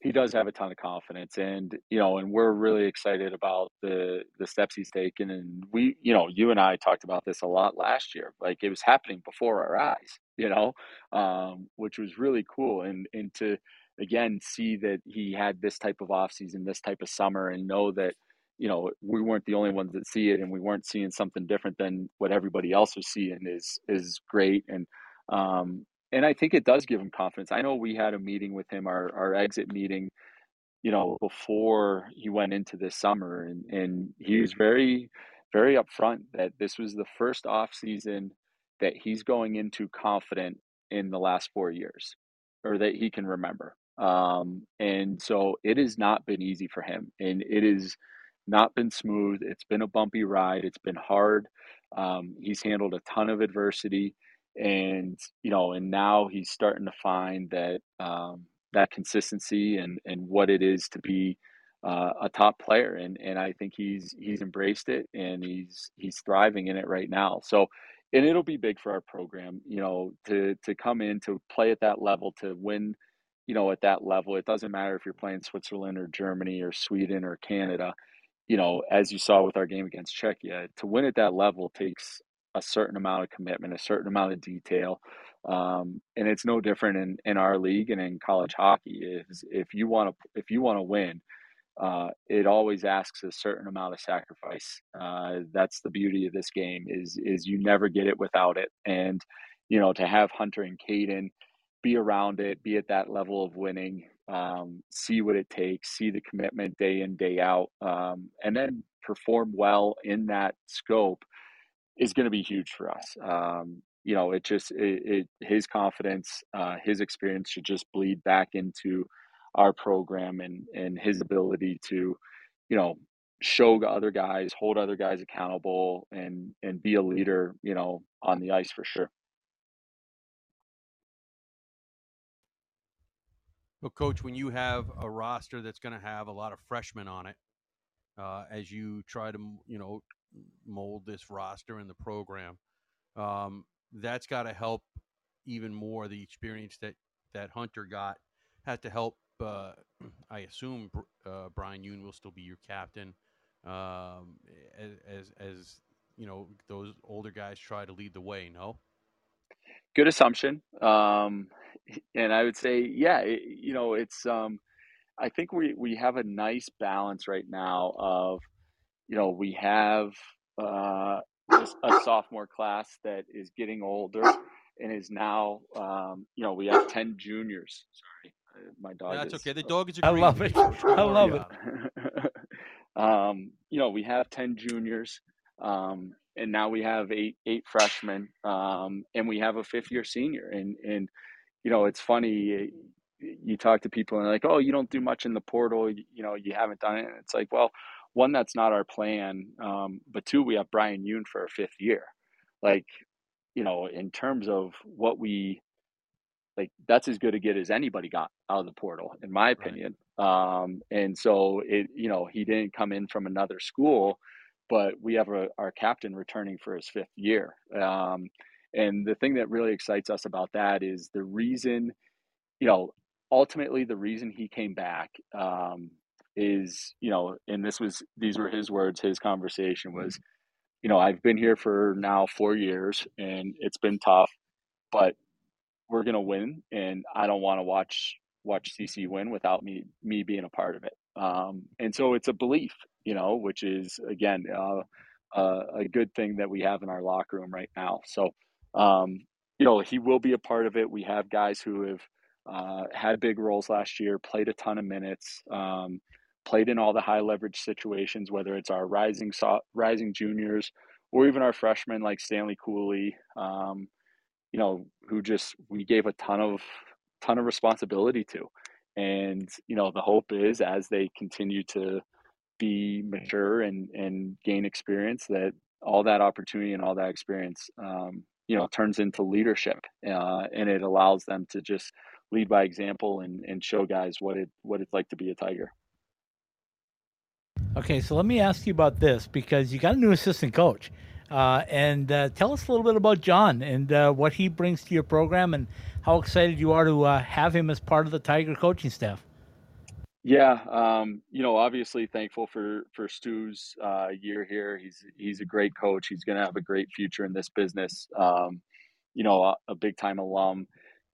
He does have a ton of confidence, and you know, and we're really excited about the the steps he's taken. And we, you know, you and I talked about this a lot last year. Like it was happening before our eyes, you know, um, which was really cool. And and to again see that he had this type of off season, this type of summer, and know that you know we weren't the only ones that see it, and we weren't seeing something different than what everybody else was seeing is is great. And um, and I think it does give him confidence. I know we had a meeting with him, our our exit meeting, you know, before he went into this summer, and and he was very very upfront that this was the first off season that he's going into confident in the last four years or that he can remember um, and so it has not been easy for him, and it has not been smooth. It's been a bumpy ride. It's been hard. Um, he's handled a ton of adversity, and you know, and now he's starting to find that um, that consistency and and what it is to be uh, a top player, and and I think he's he's embraced it, and he's he's thriving in it right now. So. And it'll be big for our program, you know, to to come in to play at that level, to win you know, at that level, it doesn't matter if you're playing Switzerland or Germany or Sweden or Canada. You know, as you saw with our game against Czechia, to win at that level takes a certain amount of commitment, a certain amount of detail. Um, and it's no different in, in our league and in college hockey. Is if you want to if you want to win, uh, it always asks a certain amount of sacrifice. Uh, that's the beauty of this game is is you never get it without it. And you know to have Hunter and Kaidan be around it, be at that level of winning, um, see what it takes, see the commitment day in, day out, um, and then perform well in that scope is going to be huge for us. Um, you know, it just, it, it his confidence, uh, his experience should just bleed back into our program and, and his ability to, you know, show other guys, hold other guys accountable and, and be a leader, you know, on the ice for sure. Well, coach, when you have a roster that's going to have a lot of freshmen on it, uh, as you try to you know mold this roster and the program, um, that's got to help even more. The experience that that Hunter got had to help uh, I assume uh, Brian Yoon will still be your captain um, as, as as you know those older guys try to lead the way. No. Good assumption. Um, and I would say, yeah, it, you know, it's. Um, I think we we have a nice balance right now of, you know, we have uh, a sophomore class that is getting older and is now, um, you know, we have ten juniors. Sorry, uh, my dog. That's is, okay. The dog is. I love it. I love it. um, you know, we have ten juniors. Um, and now we have eight eight freshmen, um, and we have a fifth year senior. And and you know, it's funny. You talk to people and they're like, "Oh, you don't do much in the portal. You, you know, you haven't done it." And it's like, well, one, that's not our plan. Um, but two, we have Brian Yoon for a fifth year. Like, you know, in terms of what we like, that's as good a get as anybody got out of the portal, in my opinion. Right. Um, and so it, you know, he didn't come in from another school but we have a, our captain returning for his fifth year. Um, and the thing that really excites us about that is the reason, you know, ultimately the reason he came back um, is, you know, and this was, these were his words, his conversation was, you know, I've been here for now four years and it's been tough, but we're going to win. And I don't want to watch, watch CC win without me, me being a part of it. Um, and so it's a belief, you know, which is again uh, uh, a good thing that we have in our locker room right now. So, um, you know, he will be a part of it. We have guys who have uh, had big roles last year, played a ton of minutes, um, played in all the high leverage situations, whether it's our rising rising juniors or even our freshmen like Stanley Cooley. Um, you know, who just we gave a ton of ton of responsibility to. And you know, the hope is as they continue to be mature and and gain experience that all that opportunity and all that experience um, you know turns into leadership uh, and it allows them to just lead by example and, and show guys what it what it's like to be a tiger okay so let me ask you about this because you got a new assistant coach uh, and uh, tell us a little bit about john and uh, what he brings to your program and how excited you are to uh, have him as part of the tiger coaching staff yeah, um, you know, obviously thankful for for Stu's uh, year here. He's he's a great coach. He's going to have a great future in this business. Um, you know, a, a big time alum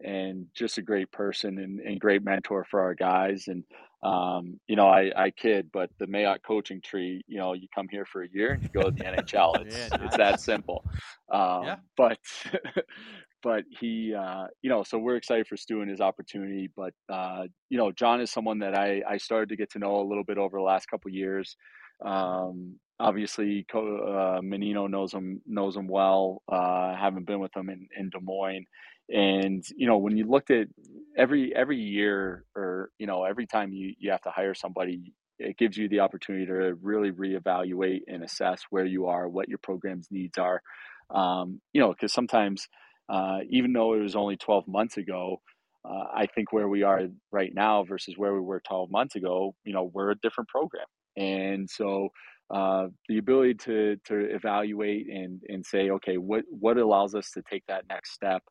and just a great person and, and great mentor for our guys. And um, you know, I, I kid, but the Mayotte coaching tree, you know, you come here for a year and you go to the NHL. It's yeah, nice. it's that simple. Um, yeah. But but he, uh, you know, so we're excited for Stu and his opportunity. But uh, you know, John is someone that I I started to get to know a little bit over the last couple years. Um, obviously, uh, Mannino knows him knows him well. Uh, haven't been with him in, in Des Moines, and you know, when you looked at every every year, or you know, every time you you have to hire somebody, it gives you the opportunity to really reevaluate and assess where you are, what your program's needs are. Um, you know, because sometimes uh, even though it was only 12 months ago, uh, I think where we are right now versus where we were 12 months ago, you know, we're a different program. And so uh, the ability to, to evaluate and, and say, okay, what, what allows us to take that next step?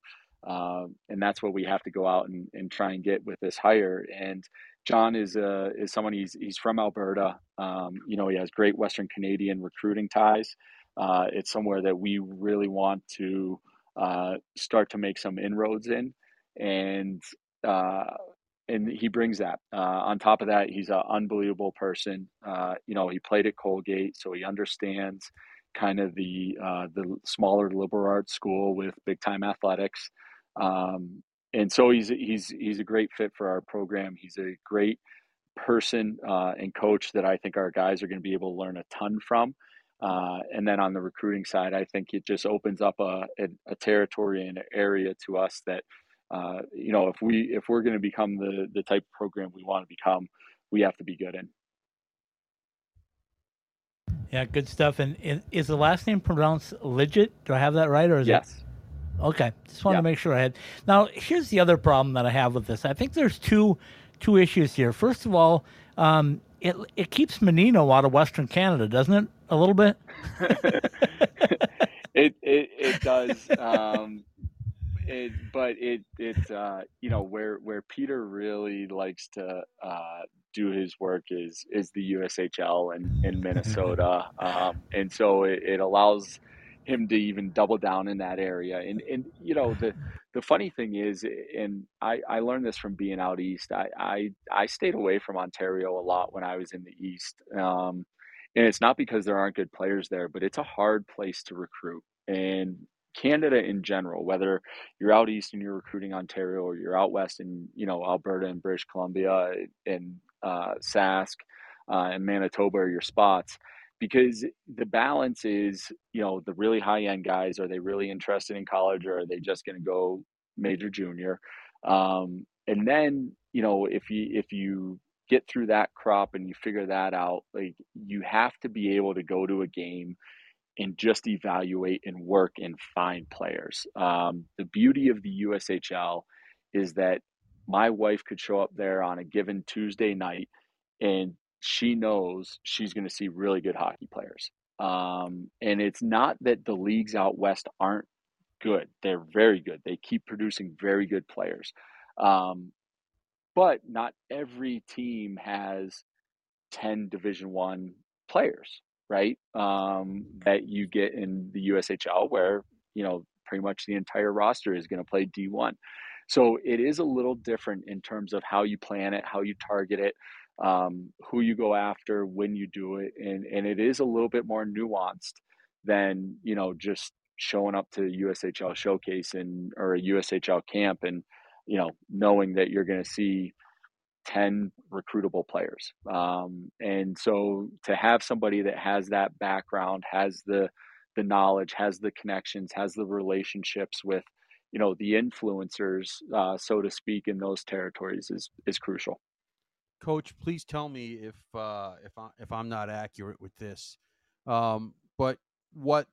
Uh, and that's what we have to go out and, and try and get with this hire. And John is uh, is someone he's he's from Alberta. Um, you know, he has great Western Canadian recruiting ties. Uh, it's somewhere that we really want to uh, start to make some inroads in, and uh, and he brings that. Uh, on top of that, he's an unbelievable person. Uh, you know, he played at Colgate, so he understands kind of the the smaller liberal arts school with big time athletics. Um, and so he's he's he's a great fit for our program. He's a great person uh, and coach that I think our guys are going to be able to learn a ton from. Uh, and then on the recruiting side, I think it just opens up a, a, a territory and an area to us that, uh, you know, if we if we're going to become the the type of program we want to become, we have to be good in. Yeah, good stuff. And is the last name pronounced legit? Do I have that right, or is yes? It... Okay, just want to make sure I had. Now, here's the other problem that I have with this. I think there's two two issues here. First of all, um, it it keeps Mannino out of Western Canada, doesn't it? A little bit. it, it it does. Um, it, but it it uh, you know where where Peter really likes to uh, do his work is is the USHL in, in Minnesota, um, and so it, it allows him to even double down in that area. And and you know the the funny thing is, and I I learned this from being out east. I I, I stayed away from Ontario a lot when I was in the east. Um, and it's not because there aren't good players there, but it's a hard place to recruit. And Canada in general, whether you're out east and you're recruiting Ontario or you're out west in you know Alberta and British Columbia and uh, Sask uh, and Manitoba are your spots because the balance is you know the really high end guys are they really interested in college or are they just going to go major junior um, and then you know if you if you get through that crop and you figure that out like you have to be able to go to a game and just evaluate and work and find players. Um, the beauty of the USHL is that my wife could show up there on a given Tuesday night and she knows she's going to see really good hockey players. Um, and it's not that the leagues out west aren't good; they're very good. They keep producing very good players, um, but not every team has ten Division One players right? Um, that you get in the USHL, where you know pretty much the entire roster is going to play D1. So it is a little different in terms of how you plan it, how you target it, um, who you go after, when you do it, and and it is a little bit more nuanced than you know just showing up to USHL showcase and or a USHL camp and you know knowing that you're going to see 10 recruitable players. Um, and so to have somebody that has that background, has the the knowledge, has the connections, has the relationships with, you know, the influencers, uh, so to speak, in those territories is is crucial. Coach, please tell me if uh, if I, if I'm not accurate with this, um, but what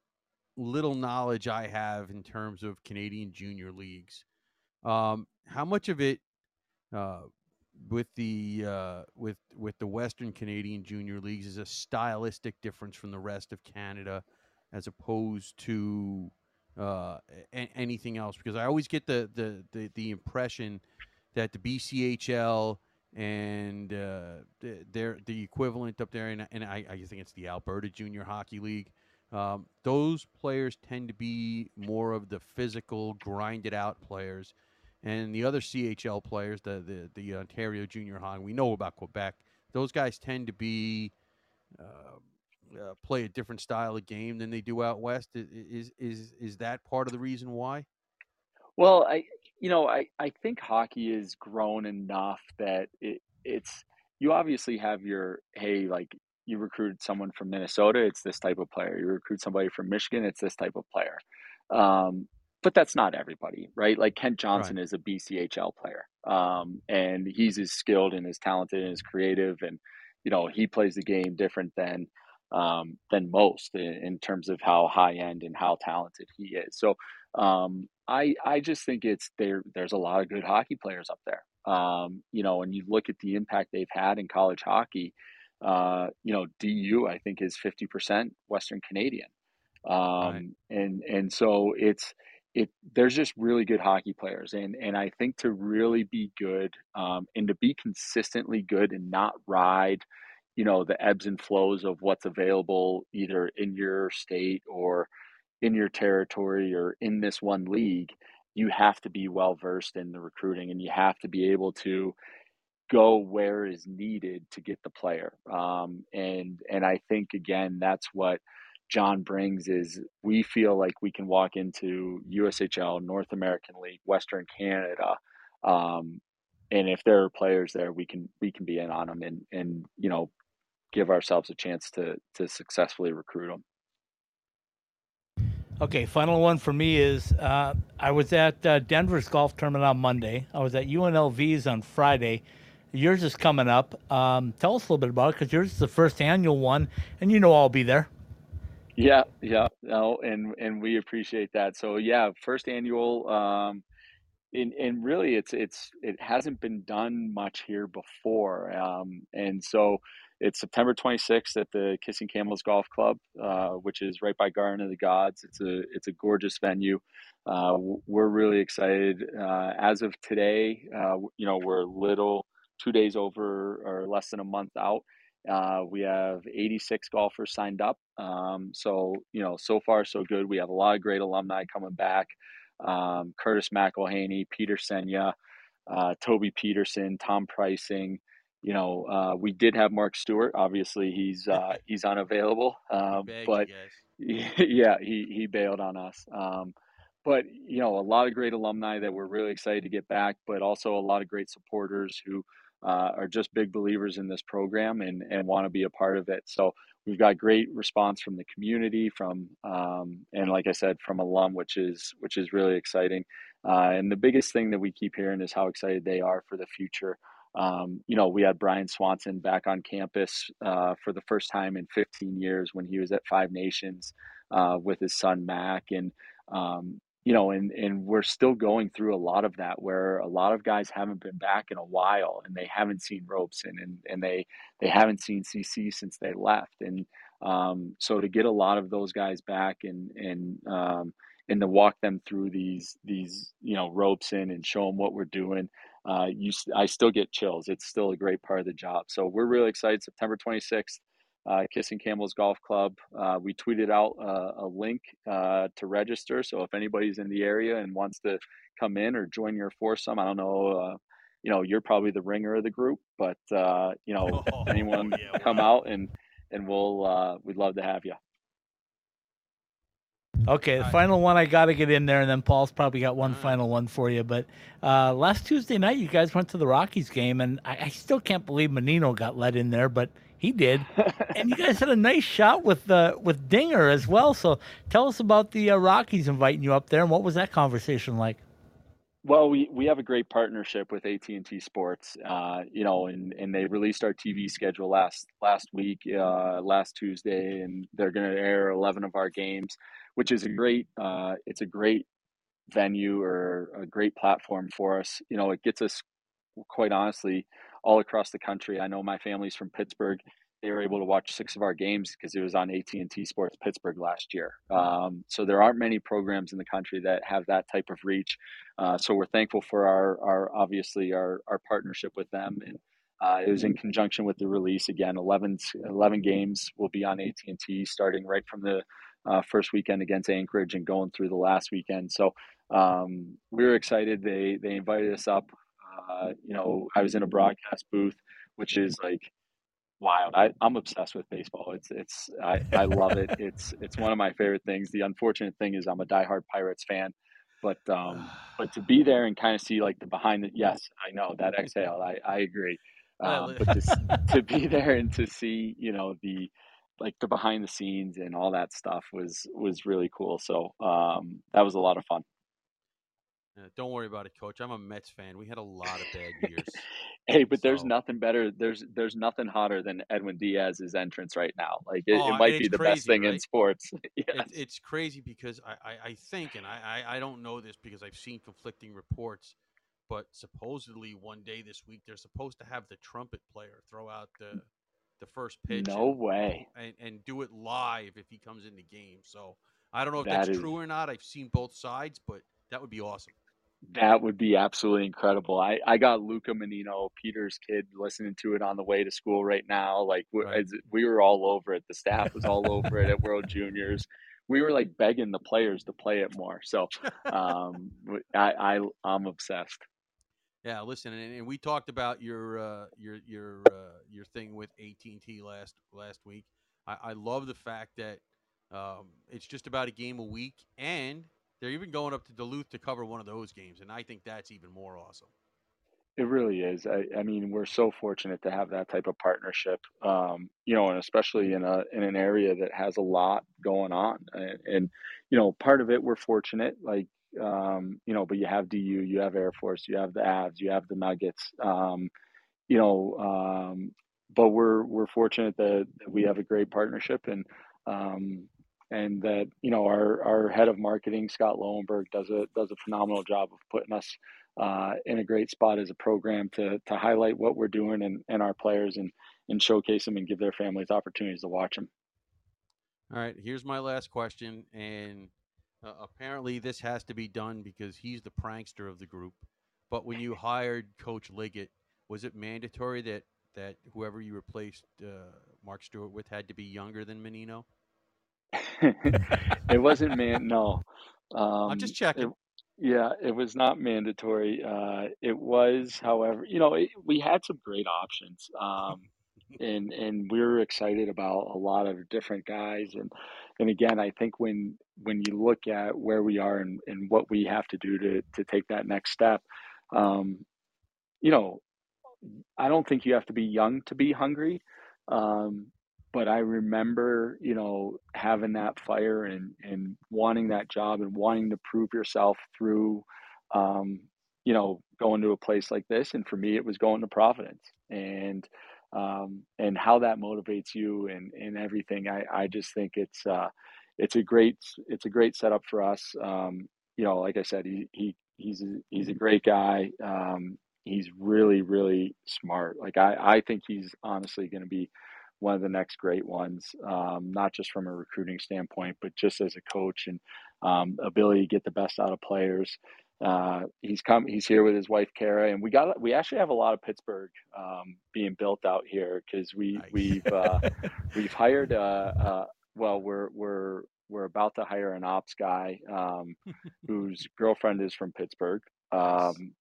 little knowledge I have in terms of Canadian junior leagues, um, how much of it uh, with the uh, with with the Western Canadian Junior Leagues is a stylistic difference from the rest of Canada, as opposed to uh, a- anything else. Because I always get the, the the the impression that the BCHL and uh, they're the equivalent up there, and, and I, I think it's the Alberta Junior Hockey League. Um, those players tend to be more of the physical, grinded out players and the other CHL players, the the, the Ontario Junior Hockey. we know about Quebec. Those guys tend to be uh, uh, play a different style of game than they do out west. Is is is that part of the reason why? Well, I you know I I think hockey is grown enough that it it's you obviously have your hey like you recruit someone from Minnesota, it's this type of player. You recruit somebody from Michigan, it's this type of player. Um, but that's not everybody, right? Like Kent Johnson right. is a BCHL player, um, and he's as skilled and as talented and as creative, and you know he plays the game different than um, than most in, in, terms of how high end and how talented he is. So um, I I just think it's there. There's a lot of good hockey players up there. Um, you know, and you look at the impact they've had in college hockey. Uh, you know, DU I think is fifty percent Western Canadian, um, right. and and so it's it there's just really good hockey players and and I think to really be good um, and to be consistently good and not ride you know the ebbs and flows of what's available either in your state or in your territory or in this one league you have to be well versed in the recruiting and you have to be able to go where is needed to get the player um, and and I think again that's what John brings is we feel like we can walk into USHL, North American League, Western Canada, um, and if there are players there, we can we can be in on them and and you know give ourselves a chance to to successfully recruit them. Okay, final one for me is uh, I was at uh, Denver's golf tournament on Monday. I was at UNLV's on Friday. Yours is coming up. Um, tell us a little bit about it because yours is the first annual one, and you know I'll be there. Yeah, yeah, no, and and we appreciate that. So yeah, first annual, um, and and really, it's it's it hasn't been done much here before, um, and so it's September 26th at the Kissing Camels Golf Club, uh, which is right by Garden of the Gods. It's a it's a gorgeous venue. Uh, we're really excited. Uh, as of today, uh, you know, we're little two days over or less than a month out. Uh, we have 86 golfers signed up. Um, so, you know, so far so good. We have a lot of great alumni coming back. Um, Curtis McElhinney, Peter Sejna, uh, Toby Petersen, Tom Preissing. You know, uh, we did have Mark Stewart. Obviously, he's uh, he's unavailable, um, but yeah, he he bailed on us. Um, but you know, a lot of great alumni that we're really excited to get back, but also a lot of great supporters who uh, are just big believers in this program and, and want to be a part of it. So we've got great response from the community, from um, and like I said, from alum, which is which is really exciting. Uh, and the biggest thing that we keep hearing is how excited they are for the future. Um, you know, we had Brian Swanson back on campus uh, for the first time in 15 years when he was at Five Nations uh, with his son Mac, and um, you know, and and we're still going through a lot of that where a lot of guys haven't been back in a while and they haven't seen Robson and and they they haven't seen CC since they left. And um, so to get a lot of those guys back and and um, and to walk them through these these you know Robson and show them what we're doing uh, you I still get chills it's still a great part of the job so we're really excited September 26th uh, Kissing Camels Golf Club. Uh, we tweeted out uh, a link uh, to register. So if anybody's in the area and wants to come in or join your foursome, I don't know. Uh, you know, you're probably the ringer of the group, but uh, you know, oh, anyone yeah, come out and and we'll we'd love to have you. Okay, the final one I got to get in there, and then Paul's probably got one final one for you. But uh, last Tuesday night, you guys went to the Rockies game, and I, I, still can't believe Mannino got let in there, but he did. and you guys had a nice shot with uh, with Dinger as well. So tell us about the uh, Rockies inviting you up there, and what was that conversation like? Well, we, we have a great partnership with AT and T Sports, uh, you know, and, and they released our TV schedule last last week, uh, last Tuesday, and they're going to air eleven of our games, which is a great uh, it's a great venue or a great platform for us. You know, it gets us quite honestly all across the country. I know my family's from Pittsburgh. They were able to watch six of our games because it was on AT and T Sports Pittsburgh last year. Um, so there aren't many programs in the country that have that type of reach. Uh, so we're thankful for our, our obviously our, our partnership with them. And uh, it was in conjunction with the release again. 11, 11 games will be on AT and T starting right from the uh, first weekend against Anchorage and going through the last weekend. So um, we were excited. They they invited us up. Uh, you know, I was in a broadcast booth, which is like wild. I, I'm obsessed with baseball. It's it's I, I love it. It's it's one of my favorite things. The unfortunate thing is I'm a diehard Pirates fan, but um, but to be there and kind of see like the behind the yes, I know that exhale. I I agree. Um, but to to be there and to see you know the like the behind the scenes and all that stuff was was really cool. So um, that was a lot of fun. Uh, don't worry about it, Coach. I'm a Mets fan. We had a lot of bad years. hey, but so. there's nothing better. There's there's nothing hotter than Edwin Diaz's entrance right now. Like it, oh, it might be the crazy, best thing right? in sports. yes. it, it's crazy because I, I, I think, and I, I, I don't know this because I've seen conflicting reports, but supposedly one day this week they're supposed to have the trumpet player throw out the the first pitch. No and, way. And, and do it live if he comes in the game. So I don't know if that that's is... true or not. I've seen both sides, but that would be awesome. That would be absolutely incredible. I, I got Luca Mannino, Peter's kid, listening to it on the way to school right now. Like right. we were all over it. The staff was all over it at World Juniors. We were like begging the players to play it more. So um, I, I I'm obsessed. Yeah, listen, and, and we talked about your uh, your your uh, your thing with AT and T last last week. I, I love the fact that um, it's just about a game a week, and they're even going up to Duluth to cover one of those games, and I think that's even more awesome. It really is. I, I mean, we're so fortunate to have that type of partnership, um, you know, and especially in a in an area that has a lot going on. And, and you know, part of it we're fortunate, like um, you know, but you have DU, you have Air Force, you have the Avs, you have the Nuggets, um, you know, um, but we're we're fortunate that, that we have a great partnership and um, and that you know our our head of marketing Scott Lowenberg does a does a phenomenal job of putting us uh, in a great spot as a program to to highlight what we're doing and, and our players and and showcase them and give their families opportunities to watch them. All right, here's my last question, and uh, apparently this has to be done because he's the prankster of the group. But when you hired Coach Liggett, was it mandatory that that whoever you replaced uh, Mark Stewart with had to be younger than Mannino? it wasn't man. No, um, I'm just checking. It, yeah, it was not mandatory. Uh, it was, however, you know, it, we had some great options, um, and and we were excited about a lot of different guys. And and again, I think when when you look at where we are and, and what we have to do to to take that next step, um, you know, I don't think you have to be young to be hungry. Um, but I remember, you know, having that fire and and wanting that job and wanting to prove yourself through, um, you know, going to a place like this. And for me, it was going to Providence, and um, and how that motivates you and and everything. I I just think it's uh, it's a great it's a great setup for us. Um, you know, like I said, he he he's a, he's a great guy. Um, he's really really smart. Like I I think he's honestly going to be one of the next great ones, um, not just from a recruiting standpoint, but just as a coach and um, ability to get the best out of players. Uh, he's come. He's here with his wife Kara, and we got. We actually have a lot of Pittsburgh um, being built out here because we Nice. we've uh, we've hired. Uh, uh, well, we're we're we're about to hire an ops guy um, whose girlfriend is from Pittsburgh. Um,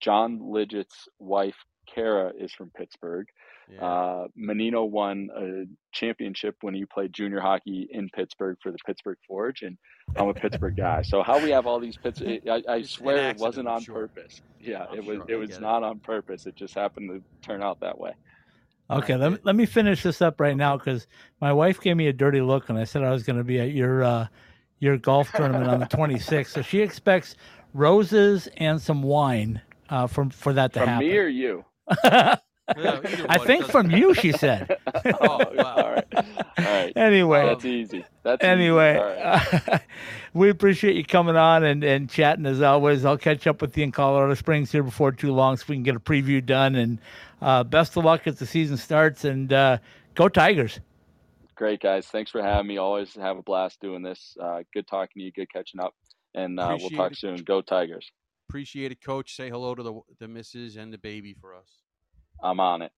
John Liggett's wife Kara is from Pittsburgh. Yeah. Uh, Mannino won a championship when he played junior hockey in Pittsburgh for the Pittsburgh Forge, and I'm a Pittsburgh guy. So how we have all these Pittsburgh, I, I swear it wasn't on sure. purpose. Yeah, I'm it was. sure. It was get it. not on purpose. It just happened to turn out that way. Okay, let me, let me finish this up right now because my wife gave me a dirty look and I said I was going to be at your uh, your golf tournament on the 26th. So she expects roses and some wine uh, from for that to From happen. me or you? Yeah, I think from matter. you, she said. Oh, wow. all right, all right. Anyway, That's easy. That's easy. anyway, All right. we appreciate you coming on and, and chatting as always. I'll catch up with you in Colorado Springs here before too long so we can get a preview done. And uh, best of luck as the season starts. And uh, go Tigers. Great guys. Thanks for having me. Always have a blast doing this. Uh, good talking to you. Good catching up. And uh, we'll talk it. soon. Go Tigers. Appreciate it, Coach. Say hello to the the missus and the baby for us. I'm on it.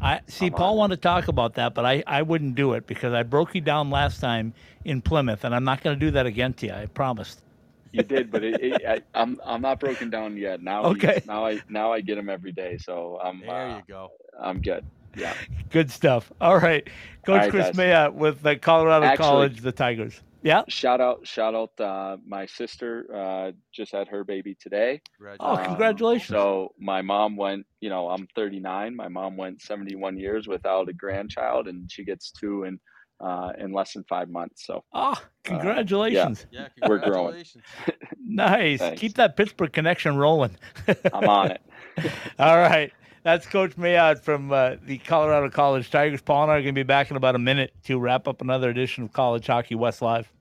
I see. I'm Paul wanted to talk about that, but I, I wouldn't do it because I broke you down last time in Plymouth, and I'm not going to do that again to you. I promised. You did, but it, it, I, I'm I'm not broken down yet. Now he's- Okay. now I now I get him every day, so I'm There uh, you go. I'm good. Yeah. Good stuff. All right, Coach right, Kris guys. Mayotte with the Colorado Actually- College, the Tigers. Yeah. Shout out shout out uh, my sister uh, just had her baby today. Oh, Um, congratulations. So my mom went, you know, I'm 39. My mom went 71 years without a grandchild, and she gets two in uh, in less than five months. So Oh, congratulations. Yeah, We're growing. Nice. Thanks. Keep that Pittsburgh connection rolling. I'm on it. All right. That's Coach Mayotte from uh, the Colorado College Tigers. Paul and I are going to be back in about a minute to wrap up another edition of College Hockey West Live.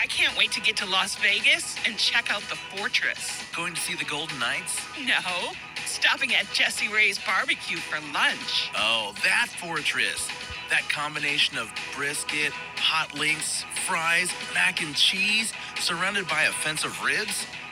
I can't wait to get to Las Vegas and check out the fortress. Going to see the Golden Knights? No, stopping at Jesse Ray's barbecue for lunch. Oh, that fortress. That combination of brisket, hot links, fries, mac and cheese, surrounded by a fence of ribs?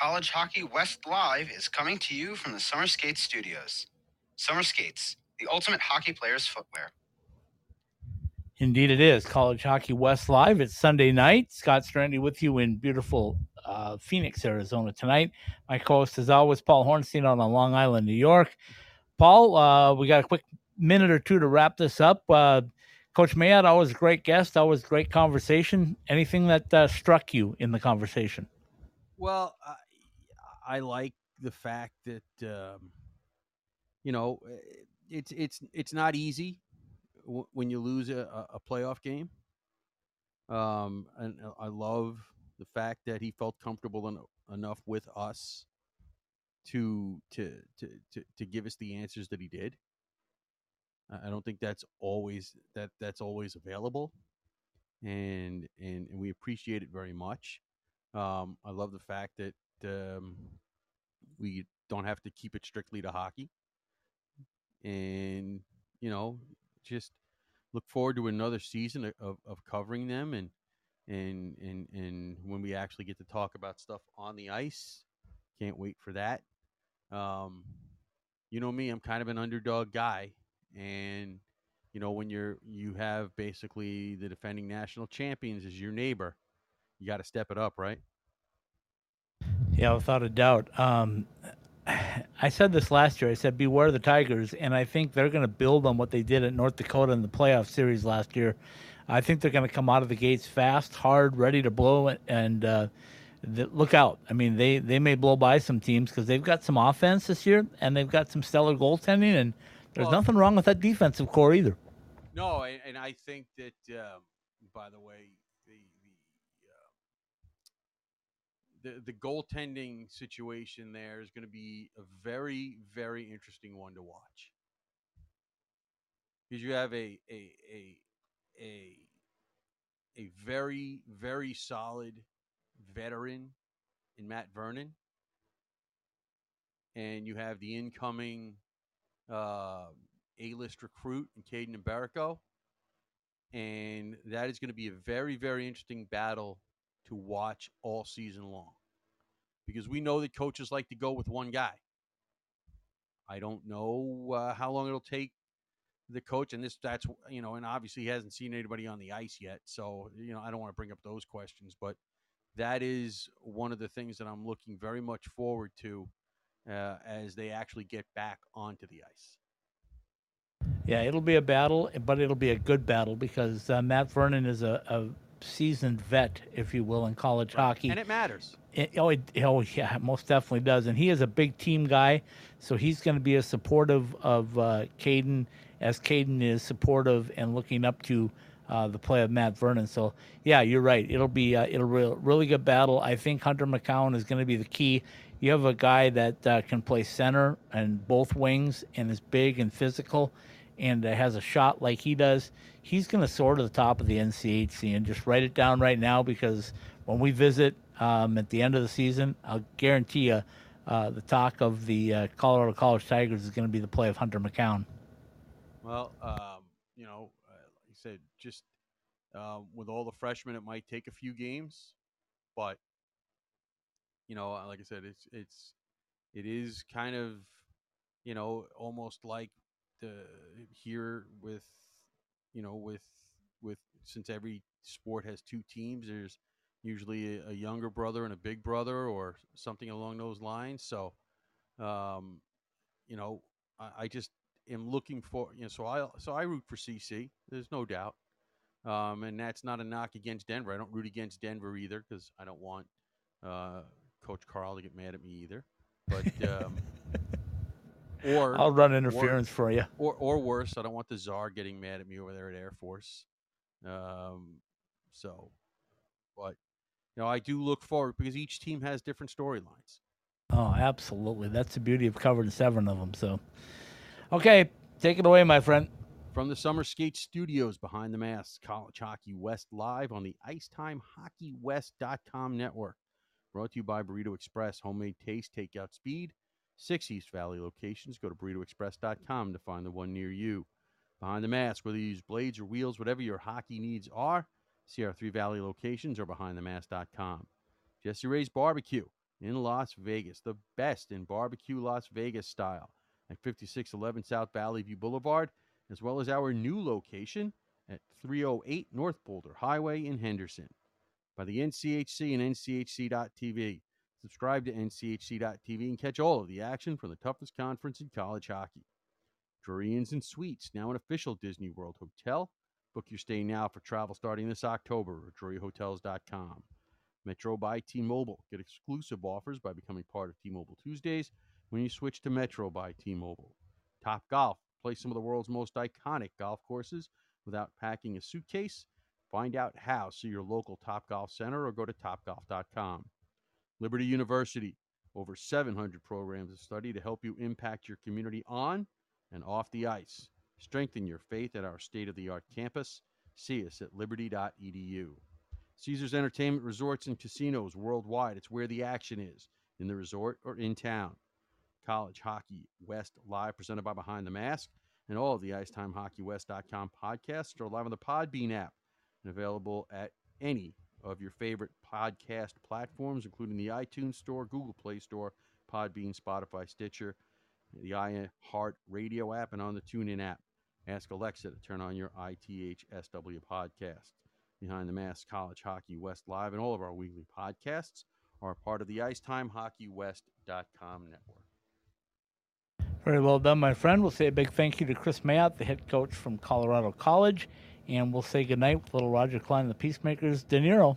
College Hockey West Live is coming to you from the Summer Skates Studios. Summer Skates, the ultimate hockey player's footwear. Indeed, it is College Hockey West Live. It's Sunday night. Scott Strandy with you in beautiful uh, Phoenix, Arizona tonight. My co-host, as always, Paul Hornstein out on Long Island, New York. Paul, uh, we got a quick minute or two to wrap this up. Uh, Coach Mayotte, always a great guest, always great conversation. Anything that uh, struck you in the conversation? Well, I, like the fact that um, you know eh, it's it's it's not easy w- when you lose a, a playoff game. Um, and uh, I love the fact that he felt comfortable en- enough with us to to to to to give us the answers that he did. I I don't think that's always that that's always available, and and, and we appreciate it very much. Um, I love the fact that um, we don't have to keep it strictly to hockey, and you know, just look forward to another season of- of, covering them and and and and when we actually get to talk about stuff on the ice can't wait for that. Um you know me i'm kind of an underdog guy. And you know when you're you have basically the defending national champions as your neighbor you got to step it up right Yeah, without a doubt. Um, I said this last year. I said, beware the Tigers. And I think they're going to build on what they did at North Dakota in the playoff series last year. I think they're going to come out of the gates fast, hard, ready to blow it. And uh, look out. I mean, they, they may blow by some teams because they've got some offense this year and they've got some stellar goaltending. And there's Well- nothing wrong with that defensive corps either. No, and, and I think that, um, by the way, the the, goaltending situation there is going to be a very very interesting one to watch. Because you have a a a a a very very solid veteran in Matt Vernon, and you have the incoming uh, A-list recruit in Kaidan Mbereko, and that is going to be a very very interesting battle to watch all season long because we know that coaches like to go with one guy. I don't know uh, how long it'll take the coach, and this that's you know, and obviously he hasn't seen anybody on the ice yet, so you know I don't want to bring up those questions, but that is one of the things that I'm looking very much forward to uh, as they actually get back onto the ice. Yeah, it'll be a battle, but it'll be a good battle because uh, Matt Vernon is a, a seasoned vet, if you will, in college hockey. and it matters. It, oh, it, oh, yeah, most definitely does. And he is a big team guy, so he's going to be as supportive of uh, Kaidan as Kaidan is supportive and looking up to uh, the play of Matt Vernon. So, yeah, you're right. It'll be uh, it'll be a really good battle. I think Hunter McKown is going to be the key. You have a guy that uh, can play center and both wings and is big and physical and has a shot like he does. He's going to soar to the top of the NCHC and just write it down right now because when we visit um, at the end of the season, I'll guarantee you uh, the talk of the uh, Colorado College Tigers is going to be the play of Hunter McKown. Well, um, you know, uh, like I said, just um, with all the freshmen, it might take a few games, but you know, uh, like I said, it's it's it is kind of you know almost like the here with you know with with since every sport has two teams, there's usually a, a younger brother and a big brother or something along those lines. So, um, you know, I, I just am looking for you know so I so I root for CC. There's no doubt, um, and that's not a knock against Denver. I don't root against Denver either because I don't want uh, Coach Carle to get mad at me either. But um, or I'll run or- interference for you. or or worse, I don't want the czar getting mad at me over there at Air Force. Um, so, but you know, I do look forward because each team has different storylines. Oh, absolutely. That's the beauty of covering seven of them. So, okay, take it away, my friend. From the Summer Skate Studios behind the mask, College Hockey West live on the IcetimeHockeyWest.com network. Brought to you by Burrito Express, homemade taste, takeout speed. Six East Valley locations. Go to burritoexpress.com to find the one near you. Behind the mask, whether you use blades or wheels, whatever your hockey needs are, see our three Valley locations or behindthemask.com. Jessie Rae's Barbecue in Las Vegas, the best in barbecue Las Vegas style at 5611 South Valley View Boulevard, as well as our new location at 308 North Boulder Highway in Henderson. By the NCHC and NCHC.TV. Subscribe to NCHC.TV and catch all of the action from the toughest conference in college hockey. Drury Inns and Suites, now an official Disney World hotel. Book your stay now for travel starting this October at druryhotels.com. Metro by T Mobile. Get exclusive offers by becoming part of T Mobile Tuesdays when you switch to Metro by T Mobile. Top Golf. Play some of the world's most iconic golf courses without packing a suitcase. Find out how. See your local Top Golf Center or go to topgolf.com. Liberty University. Over 700 programs of study to help you impact your community on and off the ice. Strengthen your faith at our state of the art campus. See us at liberty.edu. Caesars Entertainment Resorts and Casinos worldwide. It's where the action is, in the resort or in town. College Hockey West Live, presented by Behind the Mask, and all of the IcetimeHockeyWest.com podcasts are live on the Podbean app and available at any of your favorite podcast platforms, including the iTunes Store, Google Play Store, Podbean, Spotify, Stitcher, the iHeart Radio app, and on the TuneIn app. Ask Alexa to turn on your ITHSW podcast. Behind the Mask College Hockey West Live and all of our weekly podcasts are part of the IcetimeHockeyWest.com network. Very well done, my friend. We'll say a big thank you to Kris Mayotte, the head coach from Colorado College. And we'll say goodnight with little Roger Clyne, the Peacemakers. De Niro.